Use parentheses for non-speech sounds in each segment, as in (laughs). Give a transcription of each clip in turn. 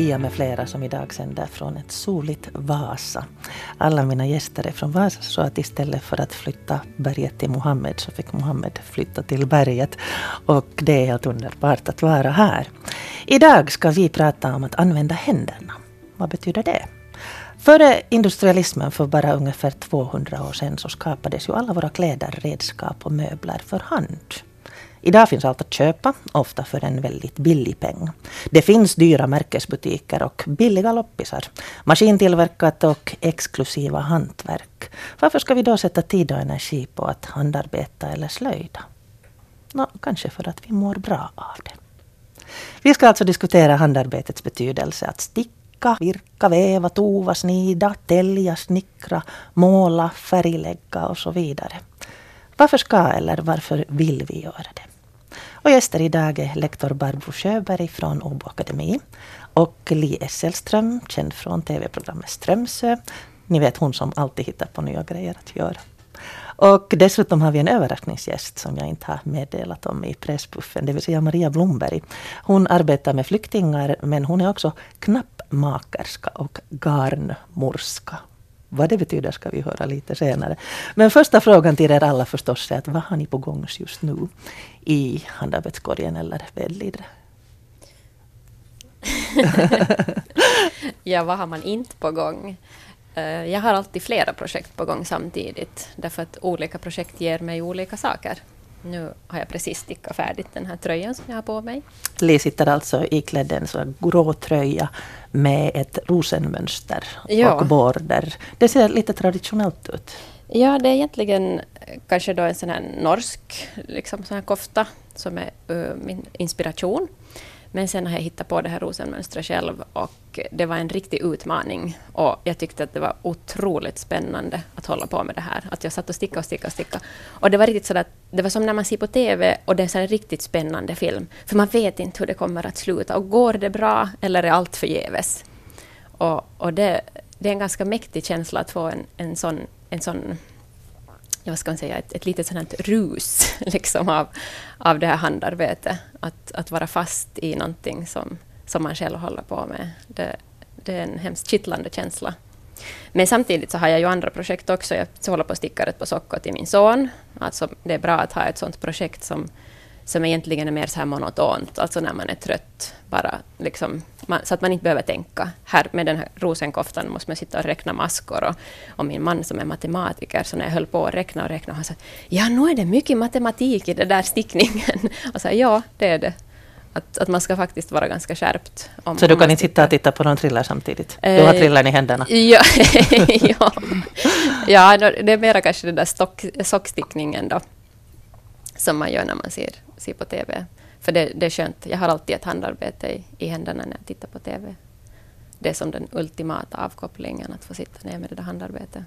Pia med flera som idag sänder från ett soligt Vasa. Alla mina gäster är från Vasa så att istället för att flytta berget till Mohammed så fick Mohammed flytta till berget. Och det är helt underbart att vara här. Idag ska vi prata om att använda händerna. Vad betyder det? Före industrialismen för bara ungefär 200 år sedan så skapades ju alla våra kläder, redskap och möbler för hand. Idag finns allt att köpa, ofta för en väldigt billig peng. Det finns dyra märkesbutiker och billiga loppisar. Maskintillverkat och exklusiva hantverk. Varför ska vi då sätta tid och energi på att handarbeta eller slöjda? Nå, kanske för att vi mår bra av det. Vi ska alltså diskutera handarbetets betydelse. Att sticka, virka, väva, tova, snida, tälja, snickra, måla, färglägga och så vidare. Varför ska eller varför vill vi göra det? Och gäster idag är lektor Barbro Sjöberg från Åbo Akademi och Li Esselström, känd från tv-programmet Strömsö. Ni vet hon som alltid hittar på nya grejer att göra. Och dessutom har vi en överraskningsgäst som jag inte har meddelat om i pressbuffen, det vill säga Maria Blomberg. Hon arbetar med flyktingar men hon är också knappmakerska och garnmorska. Vad det betyder ska vi höra lite senare. Men första frågan till er alla förstås är att vad har ni på gång just nu i handarbetskorgen eller vedlidre? (laughs) ja, vad har man inte på gång? Eh, jag har alltid flera projekt på gång samtidigt, därför att olika projekt ger mig olika saker. Nu har jag precis stickat färdigt den här tröjan som jag har på mig. Li sitter alltså iklädd en så grå tröja med ett rosenmönster ja. och border. Det ser lite traditionellt ut. Ja, det är egentligen kanske då en sån här norsk liksom sån här kofta som är uh, min inspiration. Men sen har jag hittat på det här rosenmönstret själv och det var en riktig utmaning. Och jag tyckte att det var otroligt spännande att hålla på med det här. Att jag satt och stickade och stickade och stickade. Och det var riktigt sådär, det var som när man ser på TV och det är en riktigt spännande film. För man vet inte hur det kommer att sluta. Och går det bra eller är allt förgäves? Och, och det, det är en ganska mäktig känsla att få en, en sån, en sån vad ska man säga, ett, ett litet sådant rus (laughs) liksom av, av det här handarbetet. Att, att vara fast i någonting som, som man själv håller på med. Det, det är en hemskt kittlande känsla. Men samtidigt så har jag ju andra projekt också. Jag håller på att sticka ett på sockor till min son. Alltså det är bra att ha ett sånt projekt som som egentligen är mer så här monotont, alltså när man är trött. Bara liksom, man, så att man inte behöver tänka. Här med den här rosenkoftan måste man sitta och räkna maskor. Och, och min man som är matematiker, så när jag höll på att räkna och räkna, han sa ja, nu är det mycket matematik i den där stickningen. (laughs) Och så ja, det är det. Att, att man ska faktiskt vara ganska skärpt. Om, så du kan inte sitta och titta på någon thriller samtidigt? Du har thrillern i händerna? (laughs) (laughs) Ja, ja. ja, det är mera kanske den där stock, sockstickningen då som man gör när man ser, ser på TV. För det, det är skönt. Jag har alltid ett handarbete i, i händerna när jag tittar på TV. Det är som den ultimata avkopplingen, att få sitta ner med det där handarbetet.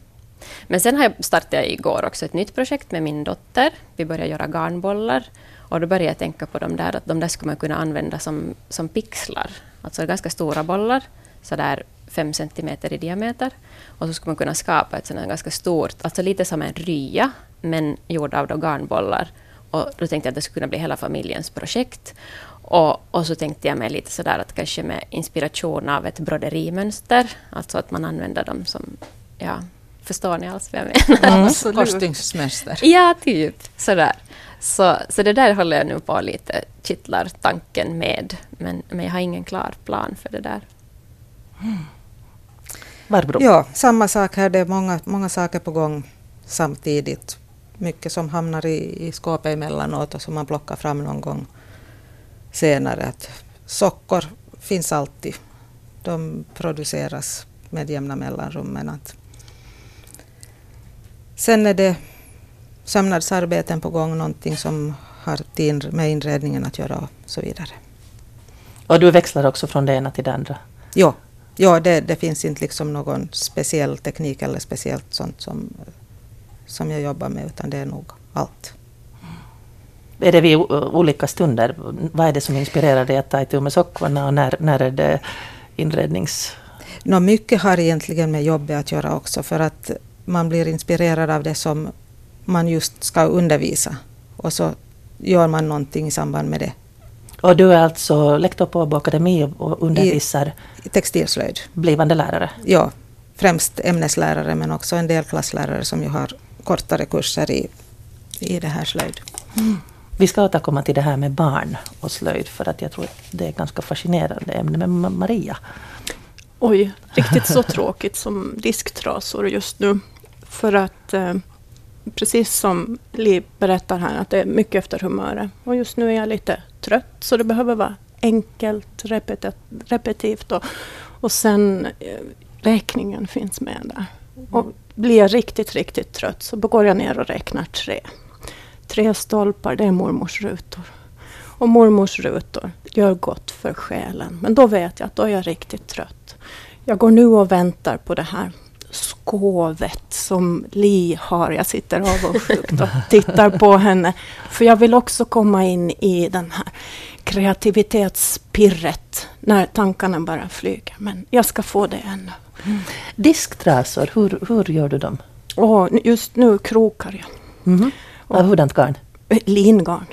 Men sen har jag startade jag igår också ett nytt projekt med min dotter. Vi började göra garnbollar. Och då började jag tänka på de där, att de där skulle man kunna använda som, som pixlar. Alltså ganska stora bollar, så där fem centimeter i diameter. Och så skulle man kunna skapa ett sådant ganska stort, alltså lite som en rya, men gjord av då garnbollar. Och då tänkte jag att det skulle kunna bli hela familjens projekt. Och, och så tänkte jag mig lite sådär att kanske med inspiration av ett broderimönster, alltså att man använder dem som, ja, förstår ni alls vad jag menar? Mm, korsstygnsmönster. Ja, typ sådär. Så, så det där håller jag nu på lite, kittlar tanken med, men, men jag har ingen klar plan för det där. Mm. Barbro? Ja, samma sak här. Det är många, många saker på gång samtidigt mycket som hamnar i, i skåpet emellanåt och som man plockar fram någon gång senare. Att sockor finns alltid. De produceras med jämna mellanrum. Men att sen är det sömnadsarbeten på gång, någonting som har med inredningen att göra och så vidare. Och du växlar också från det ena till det andra? Ja, ja det, det finns inte liksom någon speciell teknik eller speciellt sånt som som jag jobbar med, utan det är nog allt. Är det vid olika stunder? Vad är det som inspirerar dig att ta itu med sockorna och när, när är det inrednings... Nå, mycket har egentligen med jobbet att göra också, för att man blir inspirerad av det som man just ska undervisa. Och så gör man någonting i samband med det. Och du är alltså lektor på Åbo Akademi och undervisar I textilslöjd. blivande lärare? Ja, främst ämneslärare men också en del klasslärare som ju har kortare kurser i, i det här slöjd. Vi ska återkomma till det här med barn och slöjd för att jag tror att det är ett ganska fascinerande ämne. Men Ma- Maria, Oj, riktigt så (laughs) tråkigt som disktrasor just nu. För att eh, precis som Li berättar här, att det är mycket efter humöret. Och just nu är jag lite trött, så det behöver vara enkelt, repeti- repetitivt. Och, och sen eh, räkningen finns med där. Och blir jag riktigt, riktigt trött så går jag ner och räknar tre. Tre stolpar, det är mormors rutor. Och mormors rutor gör gott för själen. Men då vet jag att då är jag riktigt trött. Jag går nu och väntar på det här skovet som Li har. Jag sitter avundsjukt och (laughs) tittar på henne. För jag vill också komma in i den här kreativitetspirret när tankarna bara flyger. Men jag ska få det ännu. Disktrasor, hur, hur gör du dem? Och just nu krokar jag. Mhm. Av hurdant garn? Eh, Lingarn,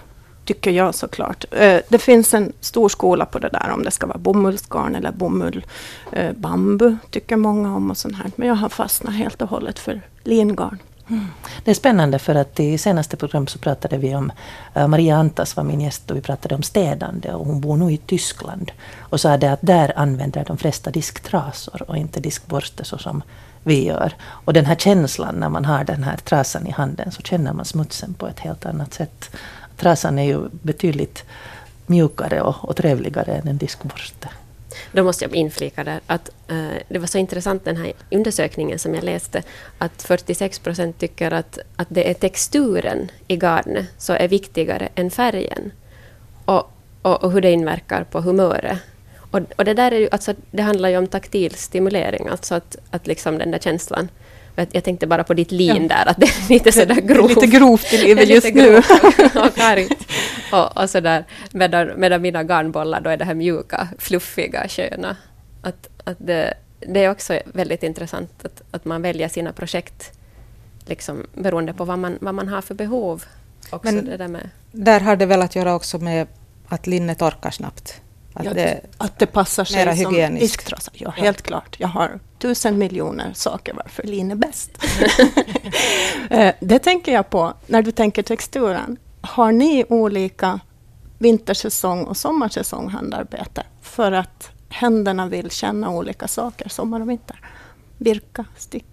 tycker jag såklart. Eh, Det finns en stor skola på det där, om det ska vara bomullsgarn eller bomull. Eh, Bambu tycker många om och sånt här. Men jag har fastnat helt och hållet för lingarn. Det är spännande för att i senaste program så pratade vi om, eh, Maria Antas var min gäst och vi pratade om städande och hon bor nu i Tyskland. Och sa det att där använder de flesta disktrasor och inte diskborste så som vi gör. Och den här känslan när man har den här trasan i handen så känner man smutsen på ett helt annat sätt. Trasan är ju betydligt mjukare och, och trevligare än en diskborste. Då måste jag inflika där att eh, det var så intressant den här undersökningen som jag läste att 46 procent tycker att, att det är texturen i garnet som är viktigare än färgen och, och, och hur det inverkar på humöret. Och, och det där är ju, alltså, det handlar ju om taktil stimulering, alltså att, att liksom den där känslan. Jag, tänkte bara på ditt lin där, att det är lite sådär grovt. lite grovt i livet just nu. och, (laughs) och kargt. Och, och sådär. Medan, medan mina garnbollar då är det här mjuka, fluffiga, sköna. Att, att det, det är också väldigt intressant att, att man väljer sina projekt liksom, beroende på vad man, vad man har för behov. Också Men- där Där har det väl att göra också med att linne torkar snabbt. Att Ja, det, att det passar sig mera som hygieniskt. disktrasa. Ja, helt klart. Jag har tusen miljoner saker varför lin är bäst. (laughs) Eh, det tänker jag på när du tänker texturen. Har ni olika vintersäsong och sommarsäsong handarbete? För att händerna vill känna olika saker sommar och vinter. Virka, sticka.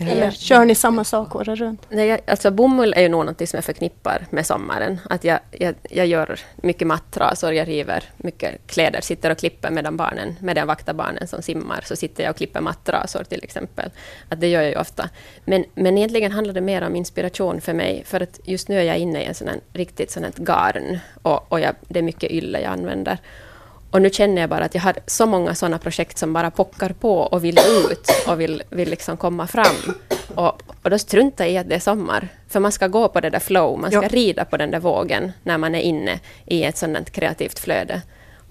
Eller kör ni samma sak året runt? Nej, alltså bomull är ju nog något som jag förknippar med sommaren. Att jag, jag, jag gör mycket mattrasor, jag river mycket kläder, sitter och klipper medan barnen, medan jag vaktar barnen som simmar, så sitter jag och klipper mattrasor till exempel. Att det gör jag ju ofta. Men, men egentligen handlar det mer om inspiration för mig, för att just nu är jag inne i en sån här, riktigt sån här garn, och, och jag, det är mycket ylle jag använder. Och nu känner jag bara att jag har så många sådana projekt som bara pockar på och vill ut och vill, vill liksom komma fram. Och, och då struntar jag i att det är sommar. För man ska gå på det där flow, man ska Ja. rida på den där vågen när man är inne i ett sådant kreativt flöde.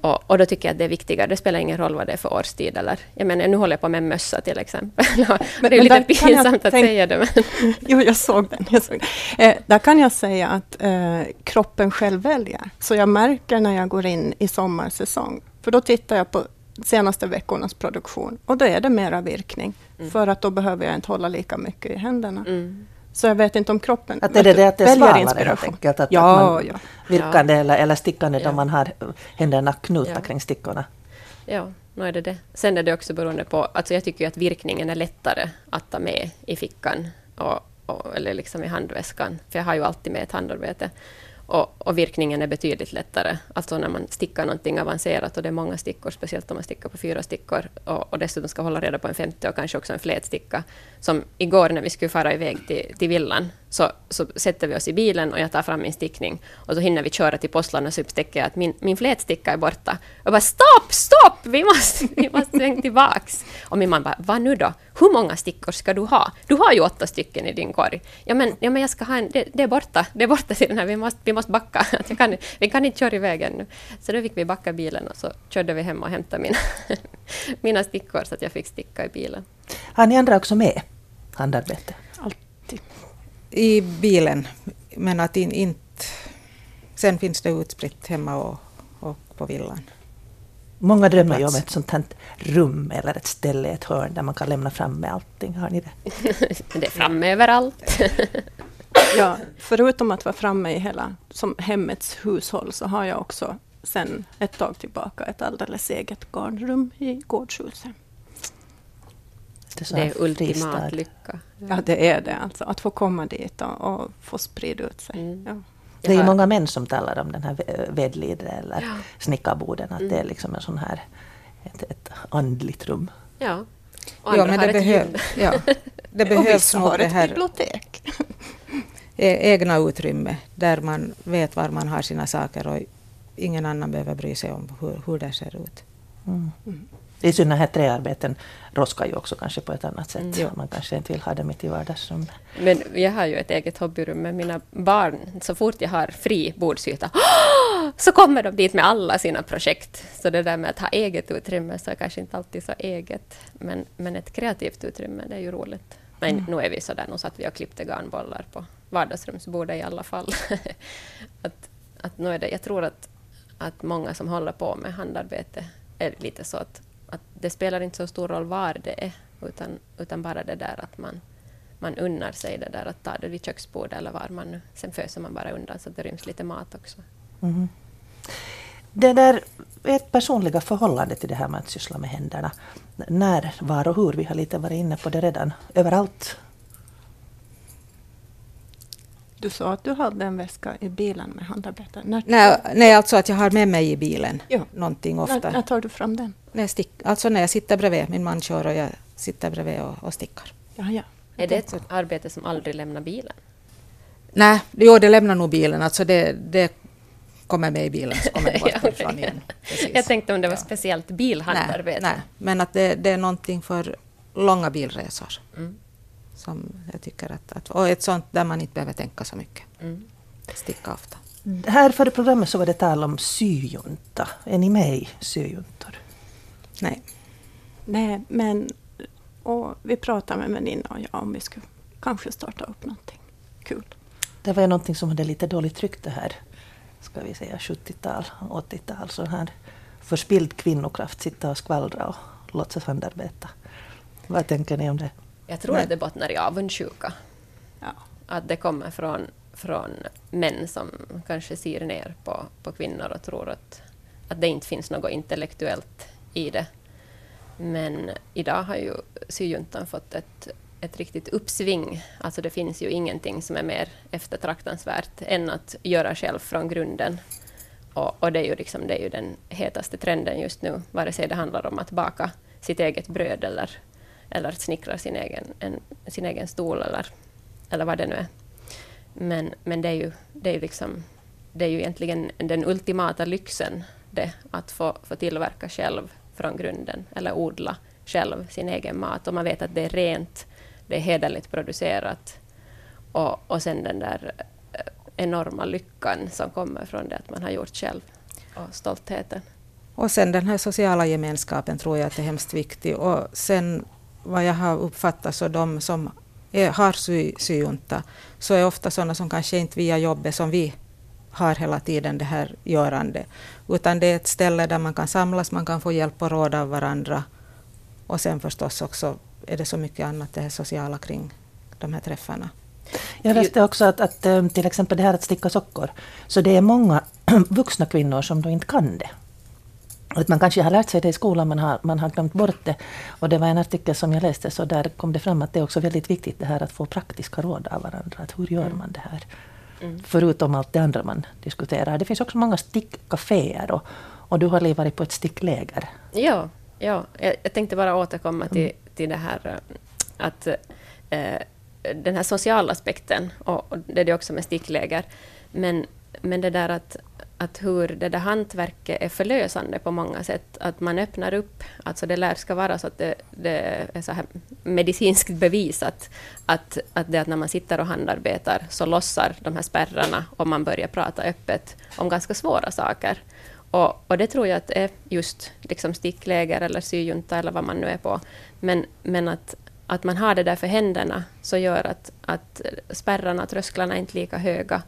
Och, och då tycker jag att det är viktigare. Det spelar ingen roll vad det är för årstid. Eller, jag menar, nu håller jag på med en mössa till exempel. (laughs) det är men lite pinsamt att tänk- säga det. Men (laughs) Jo, jag såg den. Jag såg den. Eh, där kan jag säga att eh, kroppen själv väljer. Så jag märker när jag går in i sommarsäsong. För då tittar jag på senaste veckornas produktion och då är det mera virkning. För att då behöver jag inte hålla lika mycket i händerna. mm. Så jag vet inte om kroppen Att är det det att det är väljer svalare helt enkelt? Att, ja, att man ja. virkande eller, eller stickande Ja. då man har händerna knutna Ja. kring stickorna? Ja, nu är det det. Sen är det också beroende på... Alltså jag tycker ju att virkningen är lättare att ta med i fickan och, och, eller liksom i handväskan. För jag har ju alltid med ett handarbete. Och, och virkningen är betydligt lättare. Alltså när man stickar någonting avancerat och det är många stickor, speciellt om man stickar på fyra stickor och, och dessutom ska hålla reda på en femte och kanske också en flätsticka. Som igår när vi skulle fara iväg till, till villan så, så sätter vi oss i bilen och jag tar fram min stickning och så hinner vi köra till Postland och så upptäcker jag att min, min flätsticka är borta. Jag bara stopp, stopp, vi måste, (laughs) vi måste svänga tillbaks. Och min man bara, vad nu då? Hur många stickor ska du ha? Du har ju åtta stycken i din korg. Ja men, ja, men jag ska ha en, det, det är borta, det är borta till den här, vi måste, vi måste backa. (laughs) Jag kan, vi kan inte köra iväg ännu. Så då fick vi backa bilen och så körde vi hem och hämtade mina, (laughs) mina stickor så att jag fick sticka i bilen. Har ni andra också med handarbete? I bilen, men att in, inte... Sen finns det utspritt hemma och, och på villan. Många drömmer ju om ett sånt här rum eller ett ställe, ett hörn där man kan lämna fram med allting. Har ni det? (laughs) det är framme överallt. (laughs) ja, förutom att vara framme i hela som hemmets hushåll så har jag också sen ett tag tillbaka ett alldeles eget garnrum i gårdshuset. Det, det är ultimat lycka. Ja, det är det. Alltså, att få komma dit och, och få sprida ut sig. Mm. Ja. Det är ju många män som talar om den här vedlidre eller ja. snickarboden, att mm. det är liksom en sån här ett, ett andligt rum. Ja, och ja men det, behöv, ja, (laughs) det behövs nog det här bibliotek. (laughs) E- egna utrymme där man vet var man har sina saker och ingen annan behöver bry sig om hur, hur det ser ut. Mm. Mm. I synnerhet träarbeten roskar ju också kanske på ett annat sätt. Mm. Man kanske inte vill ha dem mitt i vardagsrummet. Men jag har ju ett eget hobbyrum med mina barn. Så fort jag har fri bordsyta (gasps) så kommer de dit med alla sina projekt. Så det där med att ha eget utrymme så är kanske inte alltid så eget. Men, men ett kreativt utrymme, det är ju roligt. Men mm. nu är vi sådär, nu satt vi och klippte garnbollar på vardagsrumsbordet i alla fall. (laughs) att, att nu är det, jag tror att, att många som håller på med handarbete är lite så att att det spelar inte så stor roll var det är, utan, utan bara det där att man, man unnar sig det där att ta det vid köksbordet eller var man nu. Sen föser man bara undan så att det ryms lite mat också. Mm. Det där, ert personliga förhållande till det här med att syssla med händerna. När, var och hur? Vi har lite varit inne på det redan. Överallt du sa att du hade en väska i bilen med handarbete. När... Nej, nej, alltså att jag har med mig i bilen ja. någonting ofta. När, när tar du fram den? När jag stick, alltså när jag sitter bredvid, min man kör och jag sitter bredvid och, och stickar. Ja, ja. Är det ett arbete som aldrig lämnar bilen? Nej, jo, det lämnar nog bilen. Alltså det, det kommer med i bilen så kommer det bort (laughs) ja, okay. igen. Jag tänkte om det var ja. speciellt bilhandarbete. Nej, nej, men att det, det är någonting för långa bilresor. Mm som jag tycker att, att, och ett sånt där man inte behöver tänka så mycket. Mm. Sticka ofta. Här före programmet så var det tal om syjunta. Är ni med i syjuntor? Nej. Nej, men och vi pratade med en väninna och jag om vi skulle kanske starta upp någonting kul. Det var ju någonting som hade lite dåligt rykte här, ska vi säga 70-tal, 80-tal. Så här förspild kvinnokraft, sitta och skvallra och låtsas handarbeta. Vad tänker ni om det? Jag tror Nej. att det bottnar i avundsjuka. Ja. Att det kommer från, från män som kanske ser ner på, på kvinnor och tror att, att det inte finns något intellektuellt i det. Men idag har ju syjuntan fått ett, ett riktigt uppsving. Alltså det finns ju ingenting som är mer eftertraktansvärt än att göra själv från grunden. Och, och det, är ju liksom, det är ju den hetaste trenden just nu, vare sig det handlar om att baka sitt eget bröd eller eller snickrar sin egen, en, sin egen stol eller, eller vad det nu är. Men, men det, är ju, det, är ju liksom, det är ju egentligen den ultimata lyxen, det, att få, få tillverka själv från grunden, eller odla själv sin egen mat. Och man vet att det är rent, det är hederligt producerat. Och, och sen den där eh, enorma lyckan som kommer från det att man har gjort själv, och stoltheten. Och sen den här sociala gemenskapen tror jag att är hemskt viktig. Och sen vad jag har uppfattat så de som är, har sy, syjunta så är ofta sådana som kanske inte via jobbet som vi har hela tiden det här görande. Utan det är ett ställe där man kan samlas, man kan få hjälp och råd av varandra. Och sen förstås också är det så mycket annat det här sociala kring de här träffarna. Jag läste också att, att eh, till exempel det här att sticka sockor, så det är många (clears throat) vuxna kvinnor som då inte kan det. Att man kanske har lärt sig det i skolan, man har, man har glömt bort det. Och det var en artikel som jag läste, så där kom det fram att det är också väldigt viktigt det här att få praktiska råd av varandra. Att hur gör mm. man det här? Mm. Förutom allt det andra man diskuterar. Det finns också många stickcaféer och, och du har varit på ett stickläger. Ja, ja. Jag, jag tänkte bara återkomma till, mm. till det här eh, att eh, den här sociala aspekten, och, och det är det också med stickläger. Men, men det där att, att hur det där hantverket är förlösande på många sätt. Att man öppnar upp, alltså det lär ska vara så att det, det är så här medicinskt bevisat att, att det att när man sitter och handarbetar så lossar de här spärrarna och man börjar prata öppet om ganska svåra saker. Och, och det tror jag att det är just liksom stickläger eller syjunta eller vad man nu är på. Men, men att, att man har det där för händerna så gör att, att spärrarna, trösklarna är inte lika höga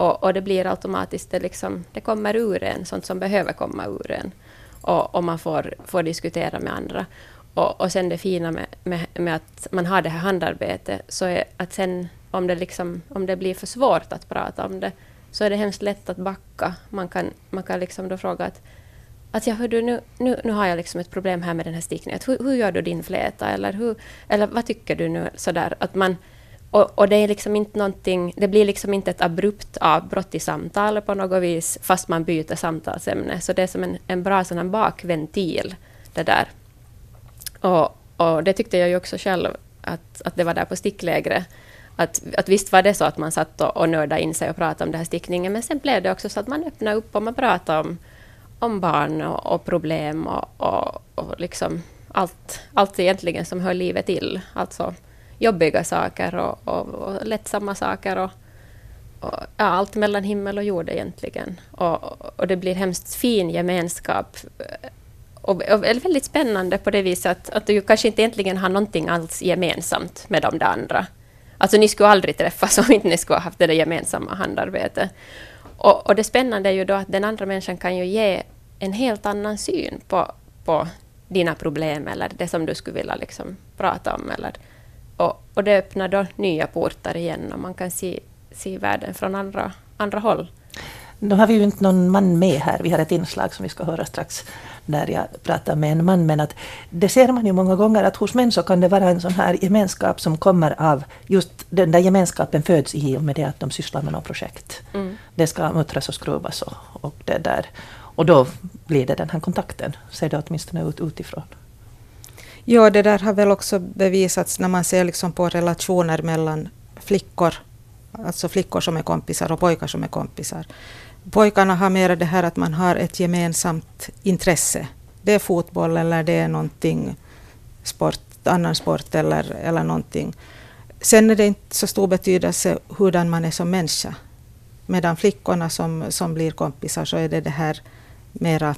och, och det blir automatiskt, det, liksom, det kommer ur en, sånt som behöver komma ur en. Och, och man får, får diskutera med andra. Och, och sen det fina med, med, med, att man har det här handarbetet, så är att sen om det, liksom, om det blir för svårt att prata om det, så är det hemskt lätt att backa. Man kan, man kan liksom då fråga att, att ja, du, nu, nu, nu har jag liksom ett problem här med den här stickningen. Hur, hur gör du din fläta? Eller, hur, eller vad tycker du nu? Sådär, att man, och, och, det är liksom inte någonting, det blir liksom inte ett abrupt avbrott i samtalet på något vis, fast man byter samtalsämne. Så det är som en, en bra sådan bakventil, det där. Och, och det tyckte jag ju också själv, att, att det var där på sticklägret. Att, att visst var det så att man satt och, och nördade in sig och pratade om den här stickningen, men sen blev det också så att man öppnade upp och man pratade om, om barn och, och problem och, och, och liksom allt, allt egentligen som hör livet till. Alltså jobbiga saker och, och, och lättsamma saker. Och, och, ja, allt mellan himmel och jord egentligen. Och, och det blir hemskt fin gemenskap. Och, och väldigt spännande på det viset att, att du kanske inte egentligen har någonting alls gemensamt med de där andra. Alltså ni skulle aldrig träffas om inte ni skulle ha haft det där gemensamma handarbetet. Och, och det spännande är ju då att den andra människan kan ju ge en helt annan syn på, på dina problem eller det som du skulle vilja liksom prata om. Eller, och, och det öppnar då nya portar igen och man kan se, se världen från andra, andra håll. Nu har vi ju inte någon man med här. Vi har ett inslag som vi ska höra strax där jag pratar med en man. Men att det ser man ju många gånger att hos män så kan det vara en sån här gemenskap som kommer av just den där gemenskapen föds i och med det att de sysslar med något projekt. Mm. Det ska muttras och skruvas och, och det där. Och då blir det den här kontakten, ser det åtminstone ut utifrån. Ja, det där har väl också bevisats när man ser liksom på relationer mellan flickor, alltså flickor som är kompisar och pojkar som är kompisar. Pojkarna har mer det här att man har ett gemensamt intresse. Det är fotboll eller det är någonting sport, annan sport eller, eller någonting. Sen är det inte så stor betydelse hurdan man är som människa. Medan flickorna som, som blir kompisar så är det det här mera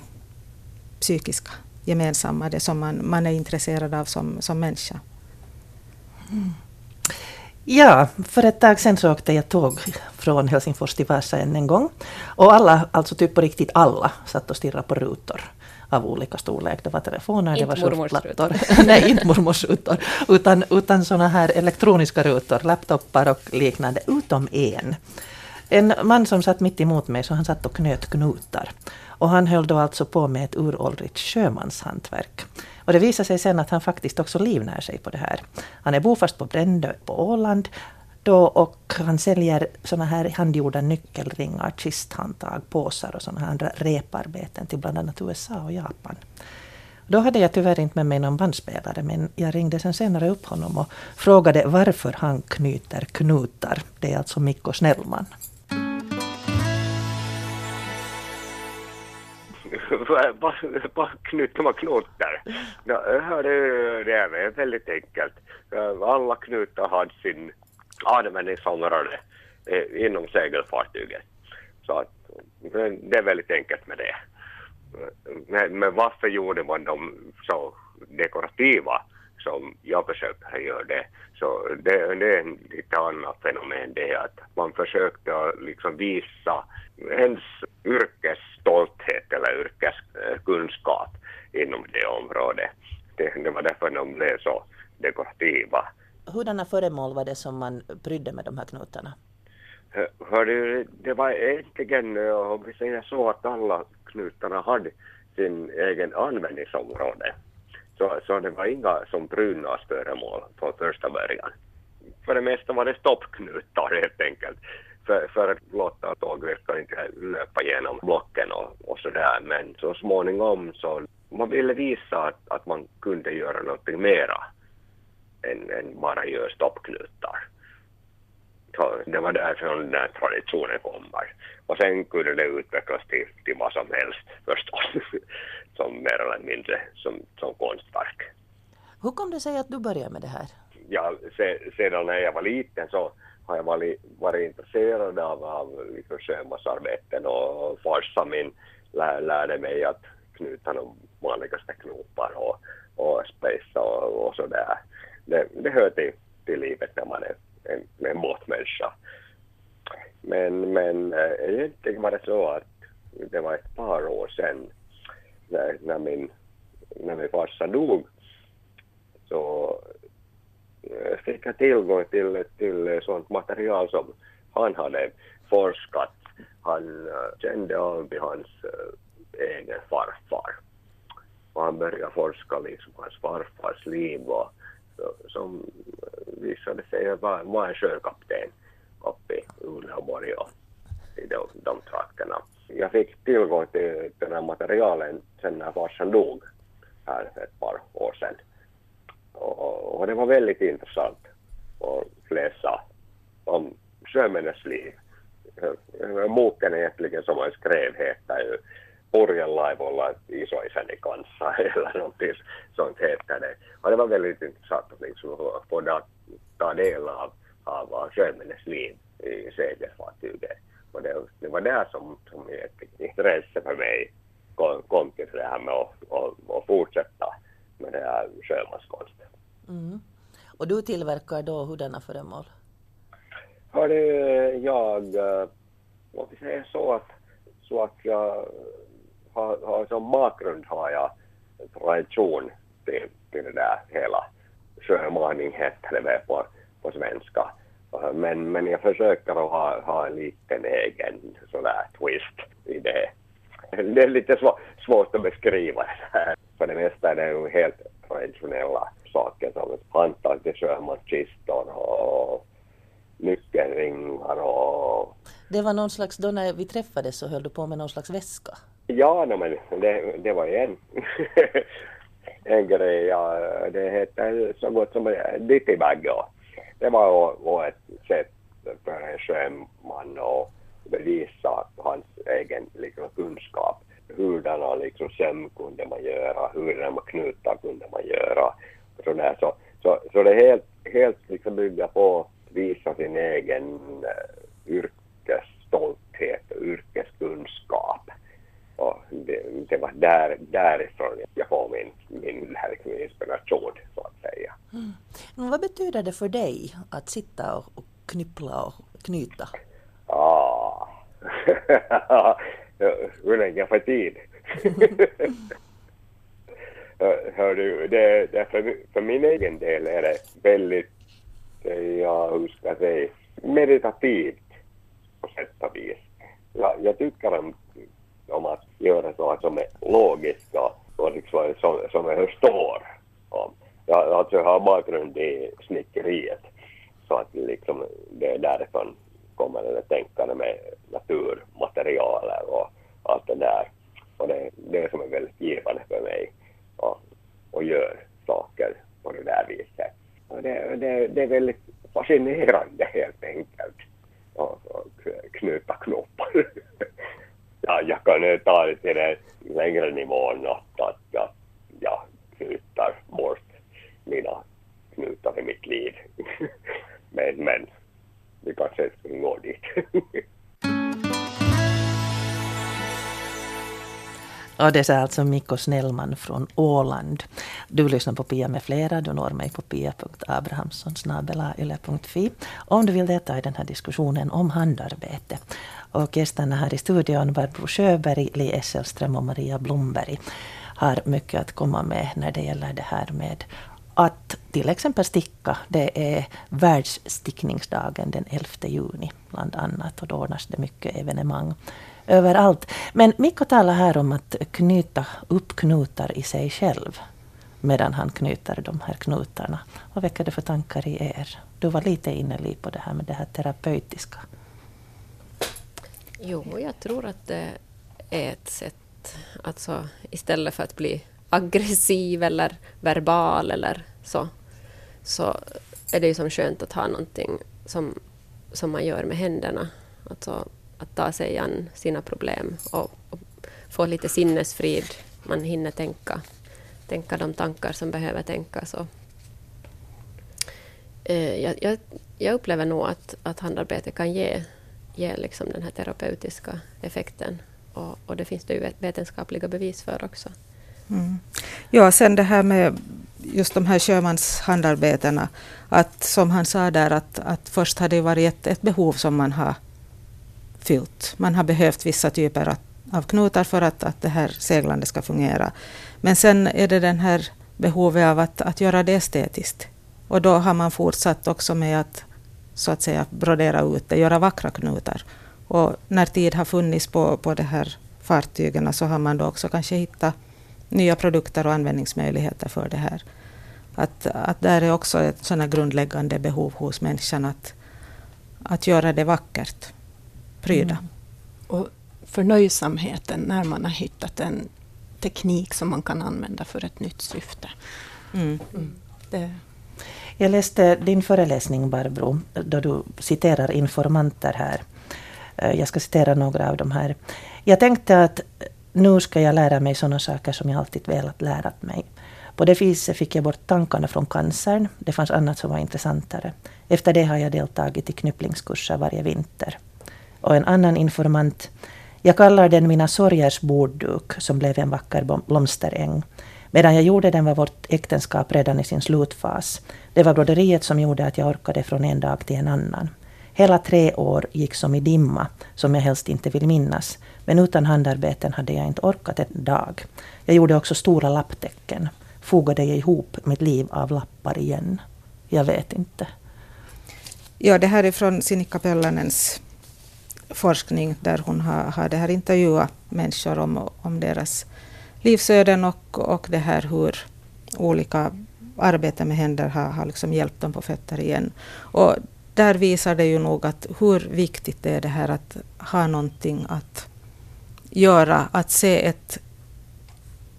psykiska, gemensamma, det som man, man är intresserad av som, som människa. Mm. Ja, för ett tag sedan så åkte jag tåg från Helsingfors till Vasa än en gång. Och alla, alltså typ på riktigt alla, satt och stirrade på rutor av olika storlek. Det var telefoner, det var surfplattor. (laughs) Nej, inte mormors rutor. Utan, utan sådana här elektroniska rutor, laptopar och liknande, utom en. En man som satt mitt emot mig, så han satt och knöt knutar. Och han höll då alltså på med ett uråldrigt sjömanshantverk. Och det visade sig sen att han faktiskt också livnär sig på det här. Han är bofast på Brändö på Åland då och han säljer såna här handgjorda nyckelringar, kisthandtag, påsar och såna andra reparbeten till bland annat USA och Japan. Då hade jag tyvärr inte med mig någon bandspelare men jag ringde sen senare upp honom och frågade varför han knyter knutar. Det är alltså Mikko Snellman. Vad knyter man knutar? Ja, det är väldigt enkelt. Alla knutar har sin användningsområde eh, inom segelfartyget. Så att, det är väldigt enkelt med det. Men, men varför gjorde man dem så dekorativa som jag försöker göra det? Så det, det är en lite annat fenomen det att man försökte liksom visa ens yrkesstolthet eller yrkeskunskap inom det området. Det, det var därför de blev så dekorativa. Hurdana föremål var det som man prydde med de här knutarna? Hörde, det var egentligen, om vi säger så, att alla knutarna hade sin egen användningsområde. Så, så det var inga som prydnadsföremål från första början. För det mesta var det stoppknutar helt enkelt för, för att låta tåget ska inte löpa genom blocken och, och sådär. Men så småningom så man ville visa att, att man kunde göra någonting mera än, än bara göra stoppknutar. Så det var därifrån den här traditionen kommer. Och sen kunde det utvecklas till, till vad som helst förstås, (laughs) som mer eller mindre som, som konstverk. Hur kom det sig att du började med det här? Ja, se, sedan när jag var liten så har jag varit, varit intresserad av, av liksom sjömansarbeten och farsan min lär, lärde mig att knyta de vanligaste knopar och, och spejsa och, och sådär. Det, det hör till, till livet när man är en, en båtmänniska. Men, men eh, egentligen var det så att det var ett par år sedan när, när min, när min farsa dog så fick jag tillgång till, till sånt material som han hade forskat. Han äh, kände av hans äh, egen farfar. Och han började forska liksom hans farfars liv och som visade sig vara, vara en sjökapten uppe i Uleåborg och i de, de trakterna. Jag fick tillgång till den här materialen sen när farsan dog här för ett par år sedan. Och, och det var väldigt intressant att läsa om sjömännens liv. Boken egentligen som han skrev heter ju purjelaivolla isoisäni kanssa eller någonting sånt heter det. Och det var väldigt intressant att liksom få ta del av, av sjömännens liv i segelfartyget. Och det, det var där som, som ett intresse för mig kom, kom till det här med att och, och fortsätta med det här sjömanskonsten. Mm. Och du tillverkar då hurdana föremål? Hörde jag, låt vi säga så att, så att jag har, har som bakgrund har jag tradition till, till det där hela sjömaning heter det på, på svenska. Men, men jag försöker att ha, ha en liten egen sådär twist i det. Det är lite svår, svårt att beskriva det här. För det mesta är det ju helt traditionella saker som handtag till sjömanskistor och nyckelringar och... Det var någon slags, då när vi träffades så höll du på med någon slags väska? Ja, no, men det, det var ju en, (laughs) en grej. Ja, det heter så gott som Dittibag. Det var och ett sätt för en sjöman att bevisa hans egen liksom, kunskap. Hurdana liksom, sömn kunde man göra, hurdana knutar kunde man göra. Så, där. Så, så, så det helt, helt liksom bygga på att visa sin egen uh, yrkesstolthet och yrkeskunskap. Och det, det, var där, därifrån jag får min, min liksom, inspiration, så att säga. Mm. Men vad betyder det för dig att sitta och, och knyppla och knyta? Ah. (laughs) Hur länge jag får tid. (laughs) Hör du, det, det för, för min egen del är det väldigt, ja, hur ska jag säga, meditativt på sätt och vis. Ja, jag tycker om om att göra saker som är logiska och liksom som, som jag förstår om. Jag, alltså jag har bakgrund i snickeriet så att liksom det är därifrån kommer eller tänkande med naturmaterialer och allt det där. Och det är det som är väldigt givande för mig och, och gör saker på det där viset. Och det, det, det är väldigt fascinerande helt enkelt att knyta knoppar. (laughs) ja, jag kan ta det till den längre nivån att, att jag, jag knutar bort mina knutar i mitt liv. (laughs) men, men vi kanske skulle gå dit. Och det är (laughs) alltså Mikko Snellman från Åland. Du lyssnar på Pia med flera. Du når mig på pia.abrahamssonsnabelayle.fi om du vill delta i den här diskussionen om handarbete. Och gästerna här i studion, Barbro Sjöberg, Li Esselström och Maria Blomberg, har mycket att komma med när det gäller det här med att till exempel sticka. Det är världsstickningsdagen den 11 juni bland annat och då ordnas det mycket evenemang överallt. Men Mikko talar här om att knyta upp knutar i sig själv medan han knyter de här knutarna. Vad väcker det för tankar i er? Du var lite inne på det här med det här terapeutiska. Jo, jag tror att det är ett sätt, alltså istället för att bli aggressiv eller verbal eller så, så är det ju som skönt att ha någonting som, som man gör med händerna. Alltså att ta sig an sina problem och, och få lite sinnesfrid. Man hinner tänka, tänka de tankar som behöver tänkas. Och, eh, jag, jag, jag, upplever nog att, att handarbete kan ge, ge liksom den här terapeutiska effekten. Och, och det finns det ju vetenskapliga bevis för också. Mm. Ja, sen det här med just de här sjömanshandarbetena. Att som han sa där att, att först har det varit ett, ett behov som man har fyllt. Man har behövt vissa typer av knutar för att, att det här seglandet ska fungera. Men sen är det den här behovet av att, att göra det estetiskt. Och då har man fortsatt också med att så att säga brodera ut det, göra vackra knutar. Och när tid har funnits på, på de här fartygen så har man då också kanske hittat nya produkter och användningsmöjligheter för det här. Att, att där är också ett sådant grundläggande behov hos människan att, att göra det vackert, pryda. Mm. Och förnöjsamheten när man har hittat en teknik som man kan använda för ett nytt syfte. Mm. Mm. Det. Jag läste din föreläsning Barbro, då du citerar informanter här. Eh, jag ska citera några av dem här. Jag tänkte att nu ska jag lära mig sådana saker som jag alltid velat lära mig. På det viset fick jag bort tankarna från cancern. Det fanns annat som var intressantare. Efter det har jag deltagit i knypplingskurser varje vinter. Och en annan informant. Jag kallar den mina sorgers bordduk som blev en vacker blomsteräng. Medan jag gjorde den var vårt äktenskap redan i sin slutfas. Det var broderiet som gjorde att jag orkade från en dag till en annan. Hela tre år gick som i dimma, som jag helst inte vill minnas. Men utan handarbeten hade jag inte orkat en dag. Jag gjorde också stora lapptäcken. Fogade jag ihop mitt liv av lappar igen? Jag vet inte. Ja, det här är från Sinikka Pöllanens forskning där hon har, har det här intervjuat människor om, om deras livsöden och, och det här hur olika arbete med händer har, har liksom hjälpt dem på fötter igen. Och där visar det ju nog att hur viktigt det är det här att ha någonting att göra, att se ett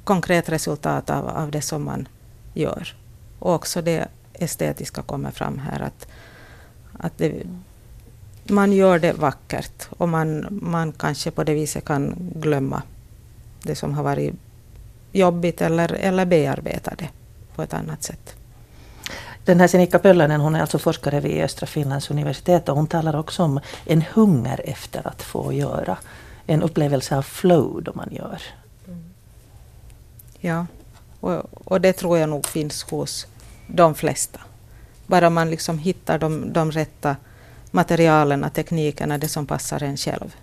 konkret resultat av, av det som man gör. Och också det estetiska kommer fram här, att, att det, man gör det vackert och man, man kanske på det viset kan glömma det som har varit jobbigt eller, eller bearbeta det på ett annat sätt. Den här Sinikka Pöllanen hon är alltså forskare vid Östra Finlands universitet och hon talar också om en hunger efter att få göra. En upplevelse av flow då man gör. Mm. Ja, och, och, det tror jag nog finns hos de flesta. Bara man liksom hittar de, de rätta materialen, teknikerna, det som passar en själv.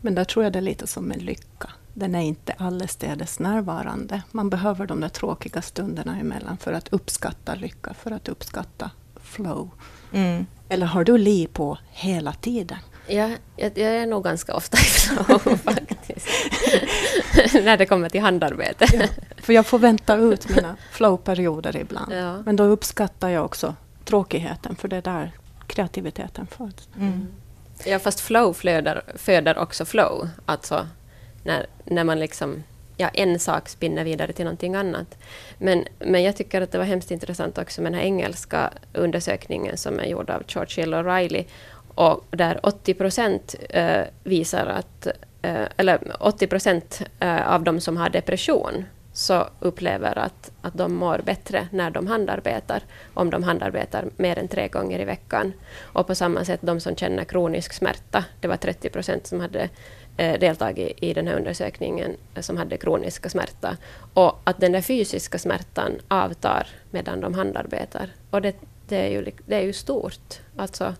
Men där tror jag det är lite som med lycka. Den är inte allestädes närvarande. Man behöver de där tråkiga stunderna emellan för att uppskatta lycka, för att uppskatta flow. Mm. Eller har du liv på hela tiden? Ja, jag, jag är nog ganska ofta (laughs) i flow faktiskt. (laughs) När det kommer till handarbete. Ja, för jag får vänta ut mina flowperioder ibland. Ja. Men då uppskattar jag också tråkigheten, för det är där kreativiteten föds. Mm. Ja, fast flow flöder, föder också flow. Alltså när, när man liksom, ja, en sak spinner vidare till någonting annat. Men, men jag tycker att det var hemskt intressant också med den här engelska undersökningen som är gjord av Churchill och Riley. Och där 80 procent eh, visar att, eh, eller 80 procent eh, av de som har depression så upplever att, att de mår bättre när de handarbetar, om de handarbetar mer än tre gånger i veckan. Och på samma sätt de som känner kronisk smärta, det var 30 procent som hade Eh, deltagit i den här undersökningen eh, som hade kroniska smärta. Och att den där fysiska smärtan avtar medan de handarbetar. Och det, det, är, ju, det är ju stort. Alltså,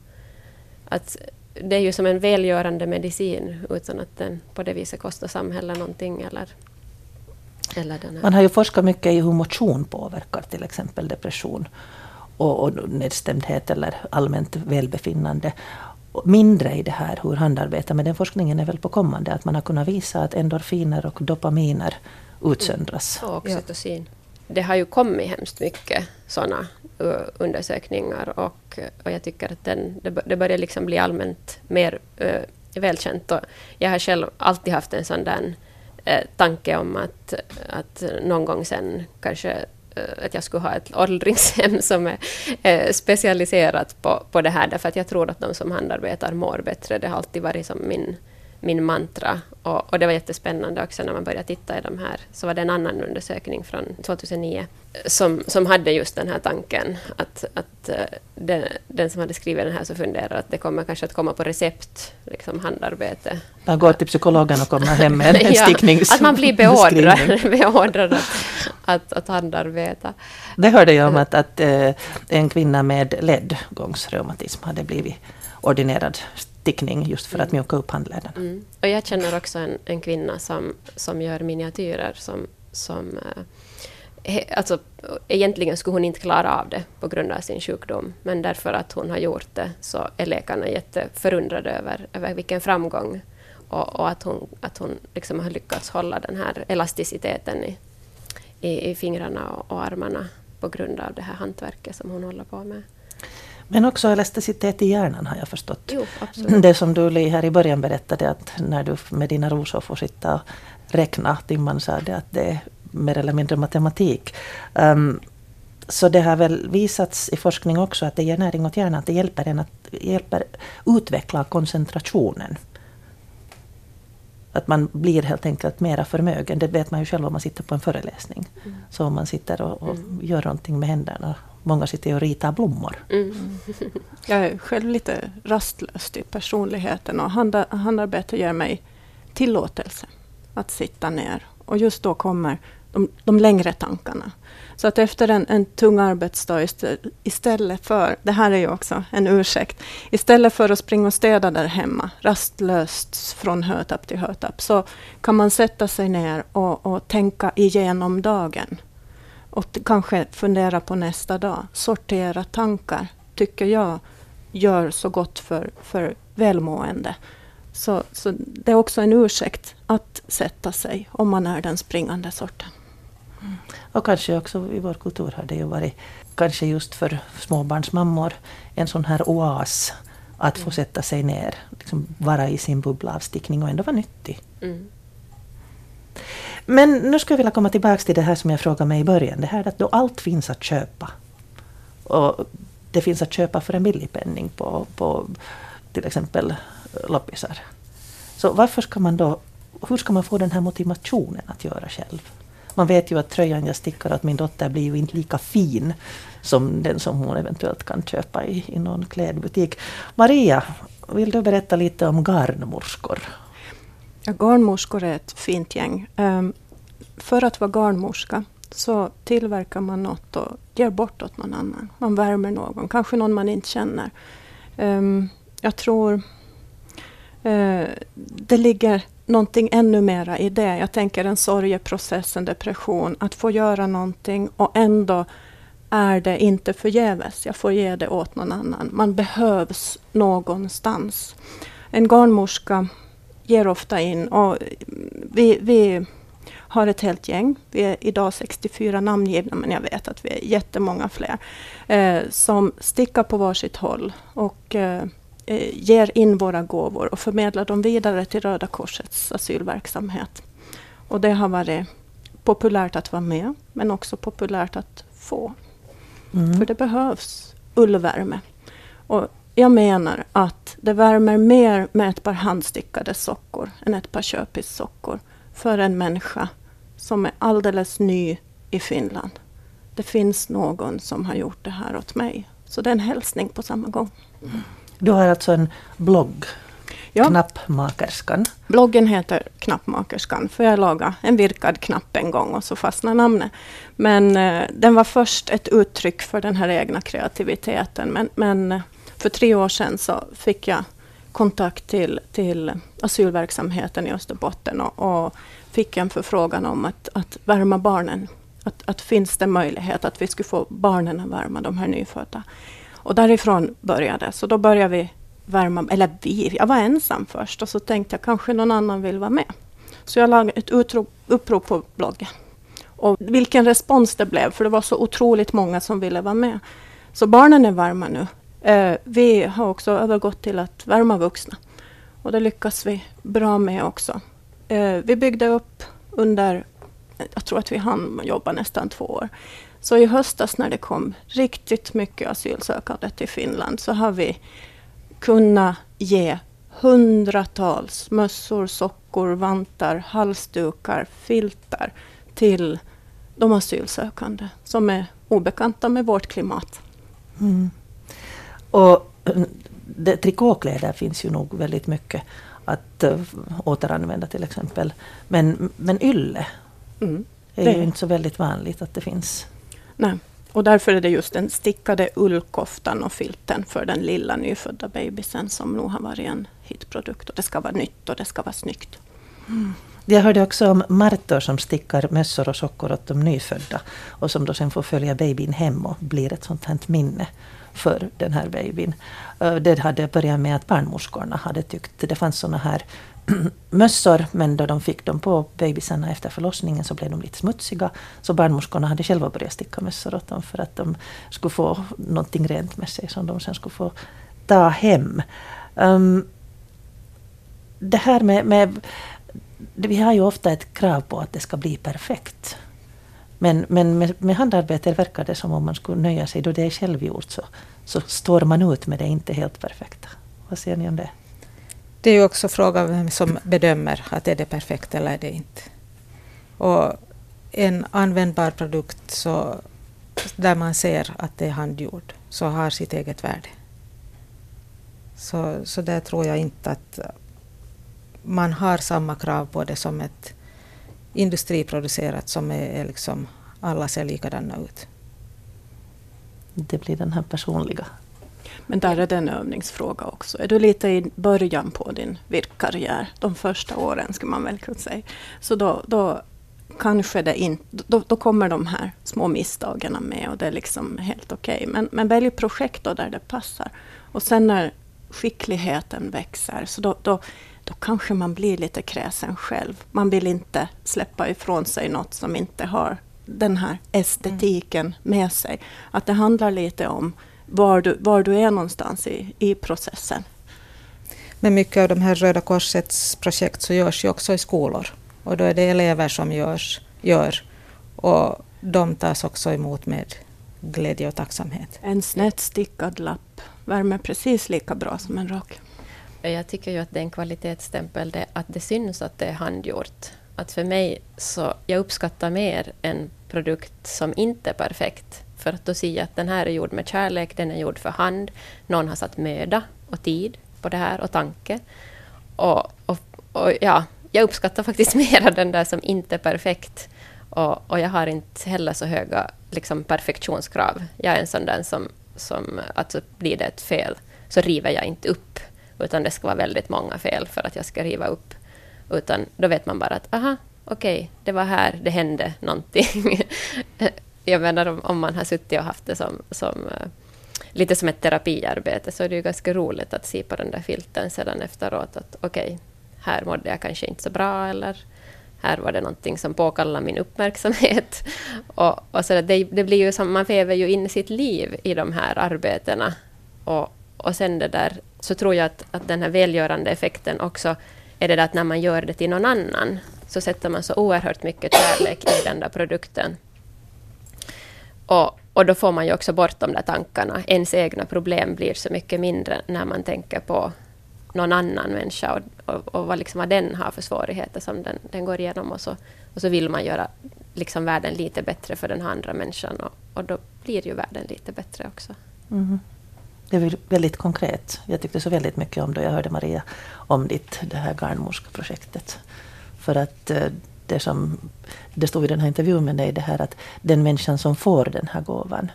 att det är ju som en välgörande medicin utan att den på det viset kostar samhället någonting eller man har ju forskat mycket i hur motion påverkar till exempel depression och, och nedstämdhet eller allmänt välbefinnande. Mindre i det här hur handarbete, men den forskningen är väl på kommande, att man har kunnat visa att endorfiner och dopaminer utsöndras. Och oxytocin. Det har ju kommit hemskt mycket sådana uh, undersökningar och, och jag tycker att den, det, börjar liksom bli allmänt mer uh, välkänt. Och jag har själv alltid haft en sån där eh, tanke om att, att någon gång sen kanske eh, Eh, att jag skulle ha ett åldringshem (laughs) som är eh, specialiserat på, på det här, därför att jag tror att de som handarbetar mår bättre. Det har alltid varit som min min mantra. Och, och, det var jättespännande också när man började titta i de här. Så var det en annan undersökning från 2009 som, som hade just den här tanken att, att eh, den, den som hade skrivit den här så funderar att det kommer kanske att komma på recept, liksom handarbete. Man går till psykologen och kommer hem med en (laughs) ja, sticknings... Att man blir beordrad, (laughs) beordrad att, att, att handarbeta. Det hörde jag om att, att äh, en kvinna med ledgångsreumatism hade blivit ordinerad stickning just för att mjuka upp handlederna. Mm. Och jag känner också en, en kvinna som, som gör miniatyrer som, som eh, he, alltså, egentligen skulle hon inte klara av det på grund av sin sjukdom, men därför att hon har gjort det så är läkarna jätteförundrade över, över vilken framgång och, och att hon, att hon liksom har lyckats hålla den här elasticiteten i, i, i fingrarna och, och armarna på grund av det här hantverket som hon håller på med. Men också elasticitet i hjärnan har jag förstått. Jo. Det som du Li här i början berättade att när du med dina rosor får sitta och räkna timman sa det att det är mer eller mindre matematik. Um, så det har väl visats i forskning också att det ger näring åt hjärnan, att det hjälper en att hjälper utveckla koncentrationen. Att man blir helt enkelt mera förmögen. Det vet man ju själv om man sitter på en föreläsning. Mm. Så om man sitter och, och mm. gör någonting med händerna. Många sitter och ritar blommor. Mm. Jag är själv lite rastlös i personligheten och handarbete ger mig tillåtelse att sitta ner. Och just då kommer de, de längre tankarna. Så att efter en, en tung arbetsdag istället för, det här är ju också en ursäkt, istället för att springa och städa där hemma, rastlöst från hötapp till hötapp, så kan man sätta sig ner och, och tänka igenom dagen. Och kanske fundera på nästa dag. Sortera tankar, tycker jag, gör så gott för, för välmående. Så, så det är också en ursäkt att sätta sig om man är den springande sorten. Och kanske också i vår kultur har det ju varit, kanske just för småbarnsmammor, en sån här oas att få sätta sig ner, liksom vara i sin bubbla av stickning och ändå vara nyttig. Mm. Men nu skulle jag vilja komma tillbaka till det här som jag frågade mig i början. Det här att då allt finns att köpa. Och det finns att köpa för en billig penning på, på till exempel loppisar. Så varför ska man då, hur ska man få den här motivationen att göra själv? Man vet ju att tröjan jag stickar åt min dotter blir ju inte lika fin som den som hon eventuellt kan köpa i, i någon klädbutik. Maria, vill du berätta lite om garnmorskor? Ja, garnmorskor är ett fint gäng. Um, för att vara garnmorska så tillverkar man något och ger bort åt någon annan. Man värmer någon, kanske någon man inte känner. Um, jag tror uh, det ligger någonting ännu mera i det. Jag tänker en sorgeprocess, en depression, att få göra någonting och ändå är det inte förgäves. Jag får ge det åt någon annan. Man behövs någonstans. En garnmorska ger ofta in och vi, vi har ett helt gäng. Vi är idag 64 namngivna, men jag vet att vi är jättemånga fler. Eh, som stickar på varsitt håll och eh, eh, ger in våra gåvor och förmedlar dem vidare till Röda Korsets asylverksamhet. Och det har varit populärt att vara med, men också populärt att få. Mm. För det behövs ullvärme. Och jag menar att det värmer mer med ett par handstickade sockor än ett par köpissockor för en människa som är alldeles ny i Finland. Det finns någon som har gjort det här åt mig. Så det är en hälsning på samma gång. Mm. Du har alltså en blogg, ja. Knappmakerskan. Bloggen heter Knappmakerskan, för jag lagade en virkad knapp en gång och så fastnade namnet. Men eh, den var först ett uttryck för den här egna kreativiteten. Men, men eh, för tre år sedan så fick jag kontakt till, till asylverksamheten i Österbotten och, och fick en förfrågan om att, att värma barnen. Att, att finns det möjlighet att vi skulle få barnen att värma de här nyfödda. Och därifrån började Så då började vi värma, eller vi, jag var ensam först och så tänkte jag kanske någon annan vill vara med. Så jag lade ett utrop, upprop på bloggen. Och vilken respons det blev, för det var så otroligt många som ville vara med. Så barnen är varma nu. Eh, vi har också övergått till att värma vuxna. Och det lyckas vi bra med också. Eh, vi byggde upp under, jag tror att vi hann jobba nästan två år. Så i höstas när det kom riktigt mycket asylsökande till Finland så har vi kunnat ge hundratals mössor, sockor, vantar, halsdukar, filtar till de asylsökande som är obekanta med vårt klimat. Mm. Och det, trikåkläder finns ju nog väldigt mycket att uh, återanvända till exempel. Men, men ylle mm. är ju inte så väldigt vanligt att det finns. Nej. Och därför är det just den stickade ullkoftan och filten för den lilla nyfödda bebisen som nog har varit en hitprodukt. Och det ska vara nytt och det ska vara snyggt. Mm. Jag hörde också om Martor som stickar mössor och sockor åt de nyfödda. Och som då sen får följa babyn hem och blir ett sånt här minne för den här babyn. Eh, det hade börjat med att barnmorskorna hade tyckt det fanns såna här (clears throat) mössor men då de fick dem på bebisarna efter förlossningen så blev de lite smutsiga. Så barnmorskorna hade själva börjat sticka mössor åt dem för att de skulle få någonting rent med sig som de sen skulle få ta hem. Um, det här med, med vi har ju ofta ett krav på att det ska bli perfekt. Men, men med, med handarbete verkar det som om man skulle nöja sig då det är självgjort så, så står man ut med det inte helt perfekta. Vad säger ni om det? Det är ju också frågan vem som bedömer att är det perfekt eller är det inte. Och en användbar produkt så, där man ser att det är handgjord så har sitt eget värde. Så, så där tror jag inte att man har samma krav på det som ett industriproducerat som är, är liksom alla ser likadana ut. Det blir den här personliga. Men där är det en övningsfråga också. Är du lite i början på din virkkarriär, de första åren skulle man väl kunna säga, så då, då kanske det inte, då, då, kommer de här små misstagen med och det är liksom helt okej. Okay. Men, men välj projekt då där det passar. Och sen när skickligheten växer, så då, då då kanske man blir lite kräsen själv. Man vill inte släppa ifrån sig något som inte har den här estetiken med sig. Att det handlar lite om var du, var du är någonstans i, i processen. Men mycket av de här Röda Korsets projekt så görs ju också i skolor. Och då är det elever som görs, gör. Och de tas också emot med glädje och tacksamhet. En snett stickad lapp värmer precis lika bra som en rak. Eh, jag tycker ju att det är en kvalitetsstämpel, det, att det syns att det är handgjort. Att för mig så, jag uppskattar mer en produkt som inte är perfekt. För att då ser jag att den här är gjord med kärlek, den är gjord för hand. Någon har satt möda och tid på det här och tanke. Och, och, och ja, jag uppskattar faktiskt (laughs) mer den där som inte är perfekt. Och, och jag har inte heller så höga liksom, perfektionskrav. Jag är en sån där som, som alltså, blir det ett fel så river jag inte upp utan det ska vara väldigt många fel för att jag ska riva upp. Utan då vet man bara att aha, okej, okay, det var här det hände någonting. (laughs) jag menar om, om, man har suttit och haft det som, som eh, lite som ett terapiarbete så är det ju ganska roligt att se på den där filten sedan efteråt att okej, okay, här mådde jag kanske inte så bra eller här var det någonting som påkallade min uppmärksamhet. (laughs) Och, och så det, det blir ju som, man väver ju in sitt liv i de här arbetena. Och, och sen det där, så tror jag att, att den här välgörande effekten också är det där att när man gör det till någon annan så sätter man så oerhört mycket kärlek i den där produkten. Och, och då får man ju också bort de där tankarna. Ens egna problem blir så mycket mindre när man tänker på någon annan människa och, och, och vad, liksom, vad den har för svårigheter som den, den går igenom. Och så, och så vill man göra liksom, världen lite bättre för den andra människan och, och då blir ju världen lite bättre också. Mm. Det är väldigt konkret. Jag tyckte så väldigt mycket om då jag hörde Maria om ditt det här garnmorskeprojektet. För att eh, det som det stod i den här intervjun med dig, det här att den människan som får den här gåvan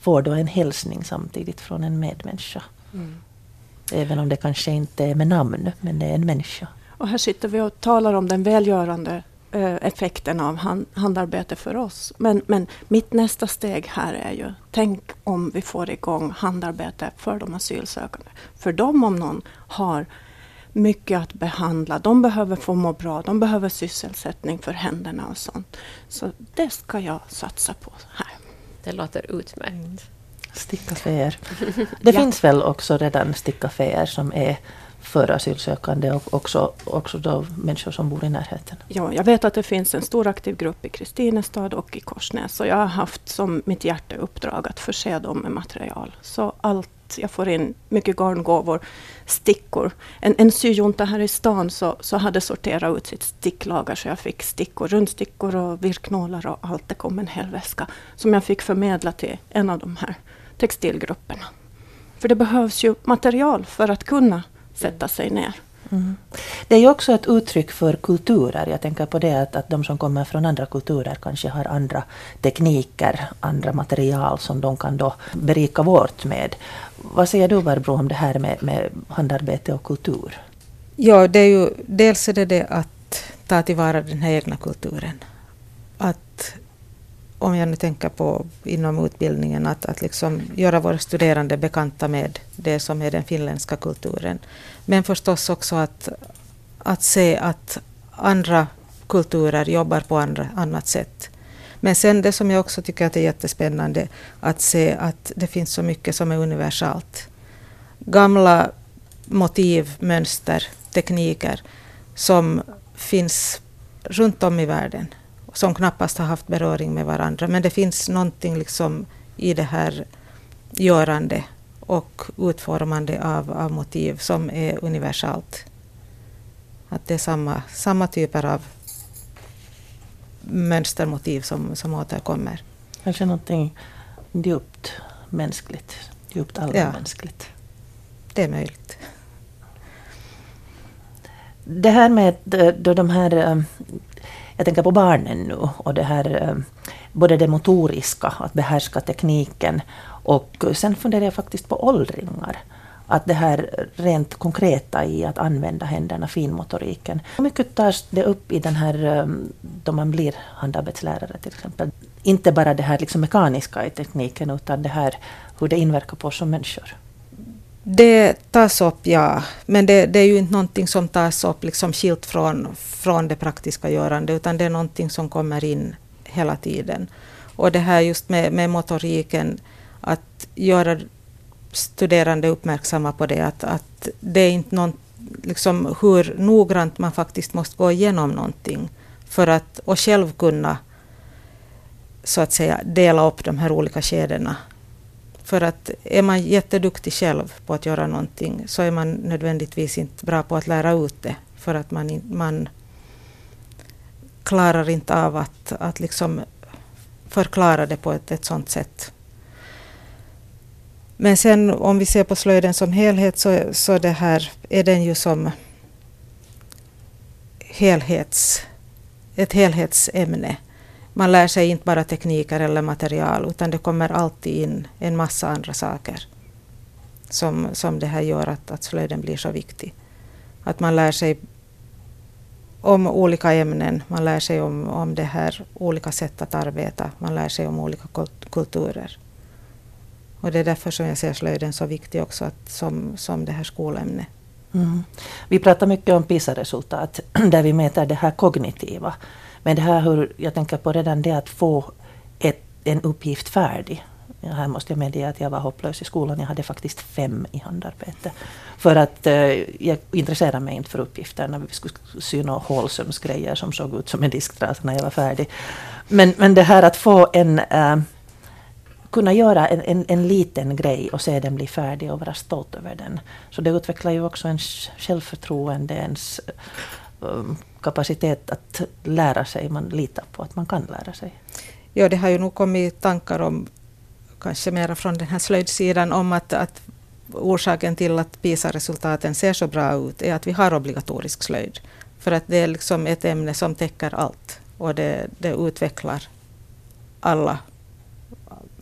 får då en hälsning samtidigt från en medmänniska. Mm. Även om det kanske inte är med namn, men det är en människa. Och här sitter vi och talar om den välgörande effekten av hand, handarbete för oss. Men, men mitt nästa steg här är ju, tänk om vi får igång handarbete för de asylsökande. För de om någon har mycket att behandla. De behöver få må bra, de behöver sysselsättning för händerna och sånt. Så det ska jag satsa på här. Det låter utmärkt. Mm. Stickaféer. (laughs) Det ja. finns väl också redan stickaféer som är för asylsökande och också, också då människor som bor i närheten. Ja, jag vet att det finns en stor aktiv grupp i Kristinestad och i Korsnäs. Och jag har haft som mitt hjärteuppdrag att förse dem med material. Så allt, jag får in mycket garngåvor, stickor. En, en syjunta här i stan så, så hade sorterat ut sitt sticklager så jag fick stickor, rundstickor och virknålar och allt. Det kom en hel väska som jag fick förmedla till en av de här textilgrupperna. För det behövs ju material för att kunna sätta sig ner. Mm. Det är ju också ett uttryck för kulturer. Jag tänker på det att, att de som kommer från andra kulturer kanske har andra tekniker, andra material som de kan då berika vårt med. Vad säger du Barbro om det här med, med handarbete och kultur? Ja, det är ju, dels är det det att ta tillvara den här egna kulturen. Om jag nu tänker på inom utbildningen, att, att liksom göra våra studerande bekanta med det som är den finländska kulturen. Men förstås också att, att se att andra kulturer jobbar på andra, annat sätt. Men sen det som jag också tycker att är jättespännande, att se att det finns så mycket som är universalt. Gamla motiv, mönster, tekniker som finns runt om i världen som knappast har haft beröring med varandra. Men det finns någonting liksom i det här görande och utformande av, av motiv som är universalt. Att det är samma, samma typer av mönstermotiv som, som återkommer. Kanske någonting djupt mänskligt, djupt allmänmänskligt. Ja, det är möjligt. Det här med då de här eh, jag tänker på barnen nu och det här eh, både det motoriska, att behärska tekniken och sen funderar jag faktiskt på åldringar. Att det här rent konkreta i att använda händerna, finmotoriken. Hur mycket tas det upp i den här, eh, då man blir handarbetslärare till exempel? Inte bara det här liksom mekaniska i tekniken utan det här hur det inverkar på oss som människor. Det tas upp, ja. Men det, det, är ju inte någonting som tas upp liksom skilt från, från det praktiska görandet, utan det är någonting som kommer in hela tiden. Och det här just med, med motoriken, att göra studerande uppmärksamma på det, att, att det är inte någon, liksom hur noggrant man faktiskt måste gå igenom någonting för att och själv kunna så att säga dela upp de här olika skedena för att är man jätteduktig själv på att göra någonting så är man nödvändigtvis inte bra på att lära ut det. För att man, man klarar inte av att, att liksom förklara det på ett, ett sådant sätt. Men sen om vi ser på slöjden som helhet så, så det här är den ju som helhets, ett helhetsämne man lär sig inte bara tekniker eller material utan det kommer alltid in en massa andra saker som, som det här gör att, att slöjden blir så viktig. Att man lär sig om olika ämnen, man lär sig om, om det här olika sätt att arbeta, man lär sig om olika kulturer. Och det är därför som jag ser slöjden så viktig också att, som, som det här skolämnet. Mm. Vi pratar mycket om PISA-resultat (clears throat) där vi mäter det här kognitiva. Men det här hur, jag tänker på redan det att få ett, en uppgift färdig. Ja, här måste jag medge att jag var hopplös i skolan. Jag hade faktiskt fem i handarbete. För att eh, jag intresserade mig inte för uppgifterna. Vi skulle sy några hålsömsgrejer som såg ut som en disktrasa när jag var färdig. Men, men det här att få en... Eh, kunna göra en, en, en, liten grej och se den bli färdig och vara stolt över den. Så det utvecklar ju också ens självförtroende, ens kapacitet att lära sig. Man litar på att man kan lära sig. Ja, det har ju nog kommit tankar om, kanske mera från den här slöjdsidan, om att, att orsaken till att PISA-resultaten ser så bra ut är att vi har obligatorisk slöjd. För att det är liksom ett ämne som täcker allt och det, det utvecklar alla,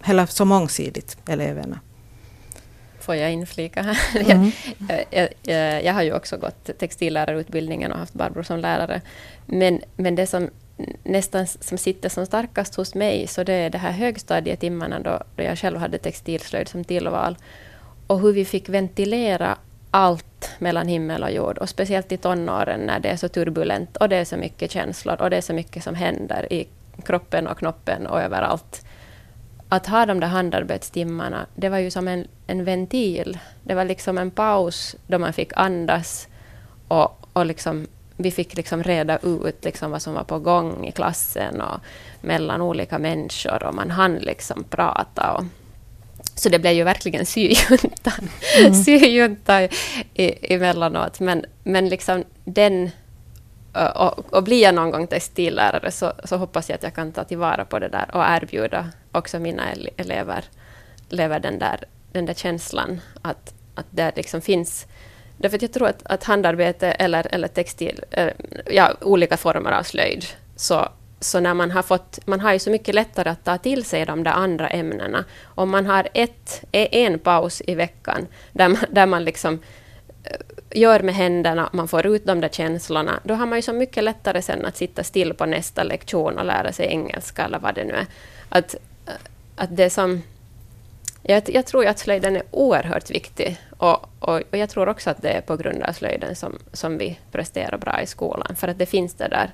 eller så mångsidigt, eleverna. Får jag inflika här? (laughs) Mm. jag, jag, jag, har ju också gått textillärarutbildningen och haft Barbro som lärare. Men, men det som nästan som sitter som starkast hos mig, så det är det här högstadietimmarna då, då jag själv hade textilslöjd som tillval. Och hur vi fick ventilera allt mellan himmel och jord. Och speciellt i tonåren när det är så turbulent och det är så mycket känslor och det är så mycket som händer i kroppen och knoppen och överallt att ha de där handarbetstimmarna, det var ju som en, en ventil. Det var liksom en paus då man fick andas och, och liksom, vi fick liksom reda ut liksom vad som var på gång i klassen och mellan olika människor och man hann liksom prata. Och, så det blev ju verkligen syjunta, mm. (laughs) syjunta i, emellanåt. Men, men liksom den och, och blir jag någon gång textillärare så, så hoppas jag att jag kan ta tillvara på det där och erbjuda också mina elever, elever den, där, den där känslan att, att det liksom finns Därför att jag tror att, att handarbete eller, eller textil, eh, ja, olika former av slöjd, så, så när man har fått, man har ju så mycket lättare att ta till sig de där andra ämnena. Om man har ett, en paus i veckan där man, där man liksom Eh, gör med händerna, man får ut de där känslorna, då har man ju så mycket lättare sen att sitta still på nästa lektion och lära sig engelska eller vad det nu är. Att, eh, att det som... Jag, jag tror att slöjden är oerhört viktig och, och, och, jag tror också att det är på grund av slöjden som, som vi presterar bra i skolan, för att det finns det där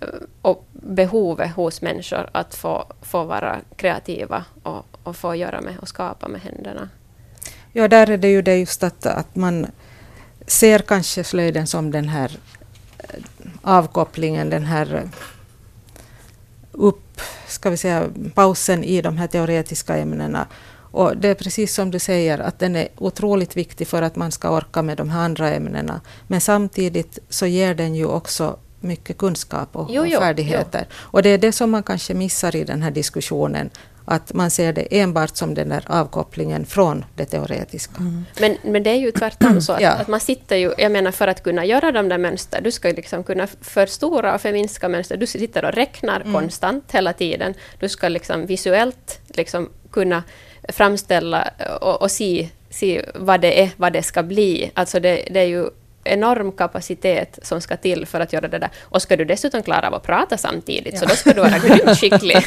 eh, och behovet hos människor att få, få vara kreativa och, och få göra med och skapa med händerna. Ja, där är det ju det just att, att man ser kanske slöjden som den här eh, avkopplingen, den här eh, upp, ska vi säga, pausen i de här teoretiska ämnena. Och det är precis som du säger, att den är otroligt viktig för att man ska orka med de här andra ämnena. Men samtidigt så ger den ju också mycket kunskap och, jo, jo, färdigheter. Jo. Och det är det som man kanske missar i den här diskussionen, att man ser det enbart som den där avkopplingen från det teoretiska. Mm. Men, men det är ju tvärtom så att, (clears throat) ja. att, man sitter ju, jag menar för att kunna göra de där mönster, du ska ju liksom kunna förstora och förminska mönster, du sitter och räknar mm. konstant hela tiden, du ska liksom visuellt liksom kunna framställa och, och se, se vad det är, vad det ska bli. Alltså det, det är ju enorm kapacitet som ska till för att göra det där. Och ska du dessutom klara av att prata samtidigt, ja. så då ska du vara (laughs) grymt skicklig.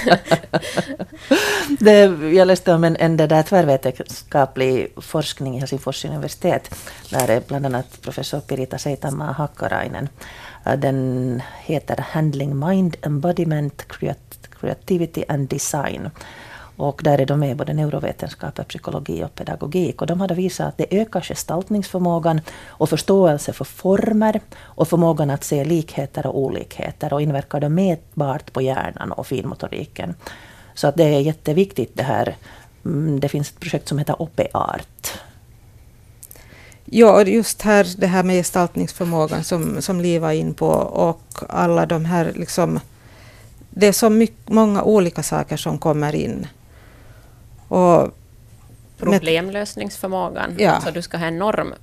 det, jag läste om en, en där tvärvetenskaplig forskning i Helsingfors universitet, där bland annat professor Pirita Seitama Hakkarainen. Den heter Handling Mind Embodiment Creativity and Design. Och där är de med både neurovetenskap, psykologi och pedagogik. Och de hade visat att det ökar gestaltningsförmågan och förståelse för former och förmågan att se likheter och olikheter och inverkar det mätbart på hjärnan och finmotoriken. Så att det är jätteviktigt det här. Mm, det finns ett projekt som heter OPE-art. Ja, just här det här med gestaltningsförmågan som, som Li var in på och alla de här liksom det är så mycket, många olika saker som kommer in. Och Problemlösningsförmågan. Ja. Så du ska ha enorm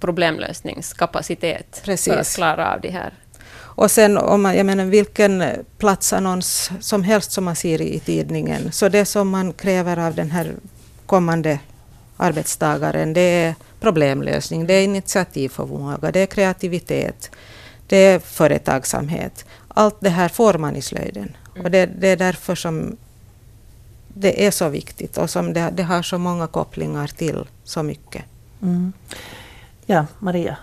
problemlösningskapacitet Precis. för att klara av det här. Och sen om man, jag menar vilken platsannons som helst som man ser i tidningen, så det som man kräver av den här kommande arbetstagaren, det är problemlösning, det är initiativförmåga, det är kreativitet, det är företagsamhet. Allt det här får man i slöjden. Mm. Och det, det, är därför som det är så viktigt och som det, det har så många kopplingar till så mycket. Mm. Ja, Maria?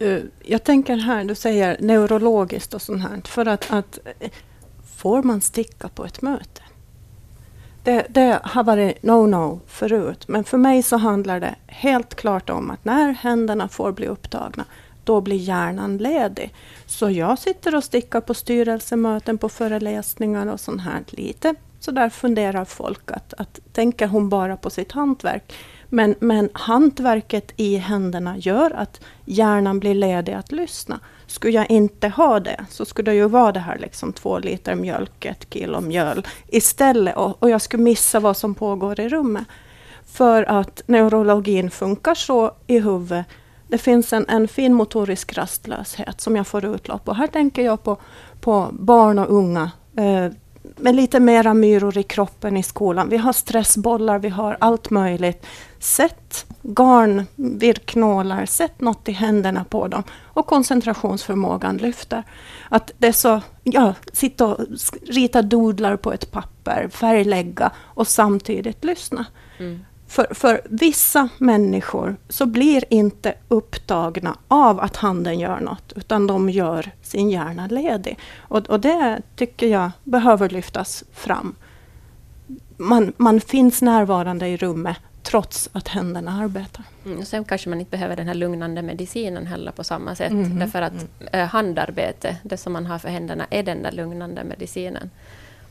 Eh, jag tänker här, du säger neurologiskt och sånt här. För att, att får man sticka på ett möte? Det, det, har varit no-no förut. Men för mig så handlar det helt klart om att när händerna får bli upptagna, då blir hjärnan ledig. Så jag sitter och stickar på styrelsemöten, på föreläsningar och sånt här lite så där funderar folk att, att tänker hon bara på sitt hantverk? Men, men hantverket i händerna gör att hjärnan blir ledig att lyssna. Skulle jag inte ha det så skulle det ju vara det här liksom två liter mjölk, ett kilo mjöl istället. Och, och jag skulle missa vad som pågår i rummet. För att neurologin funkar så i huvudet. Det finns en, en fin motorisk rastlöshet som jag får utlopp. Och här tänker jag på, på barn och unga. Eh, med lite mera myror i kroppen i skolan. Vi har stressbollar, vi har allt möjligt. Sätt garn, virknålar, sätt något i händerna på dem. Och koncentrationsförmågan lyfter. Att det är så, ja, sitta och rita doodlar på ett papper, färglägga och samtidigt lyssna. Mm. För, för vissa människor så blir inte upptagna av att handen gör något, utan de gör sin hjärna ledig. Och, och det tycker jag behöver lyftas fram. Man, man finns närvarande i rummet trots att händerna arbetar. Mm, sen kanske man inte behöver den här lugnande medicinen heller på samma sätt. Mm. Därför att mm. handarbete, det som man har för händerna, är den där lugnande medicinen.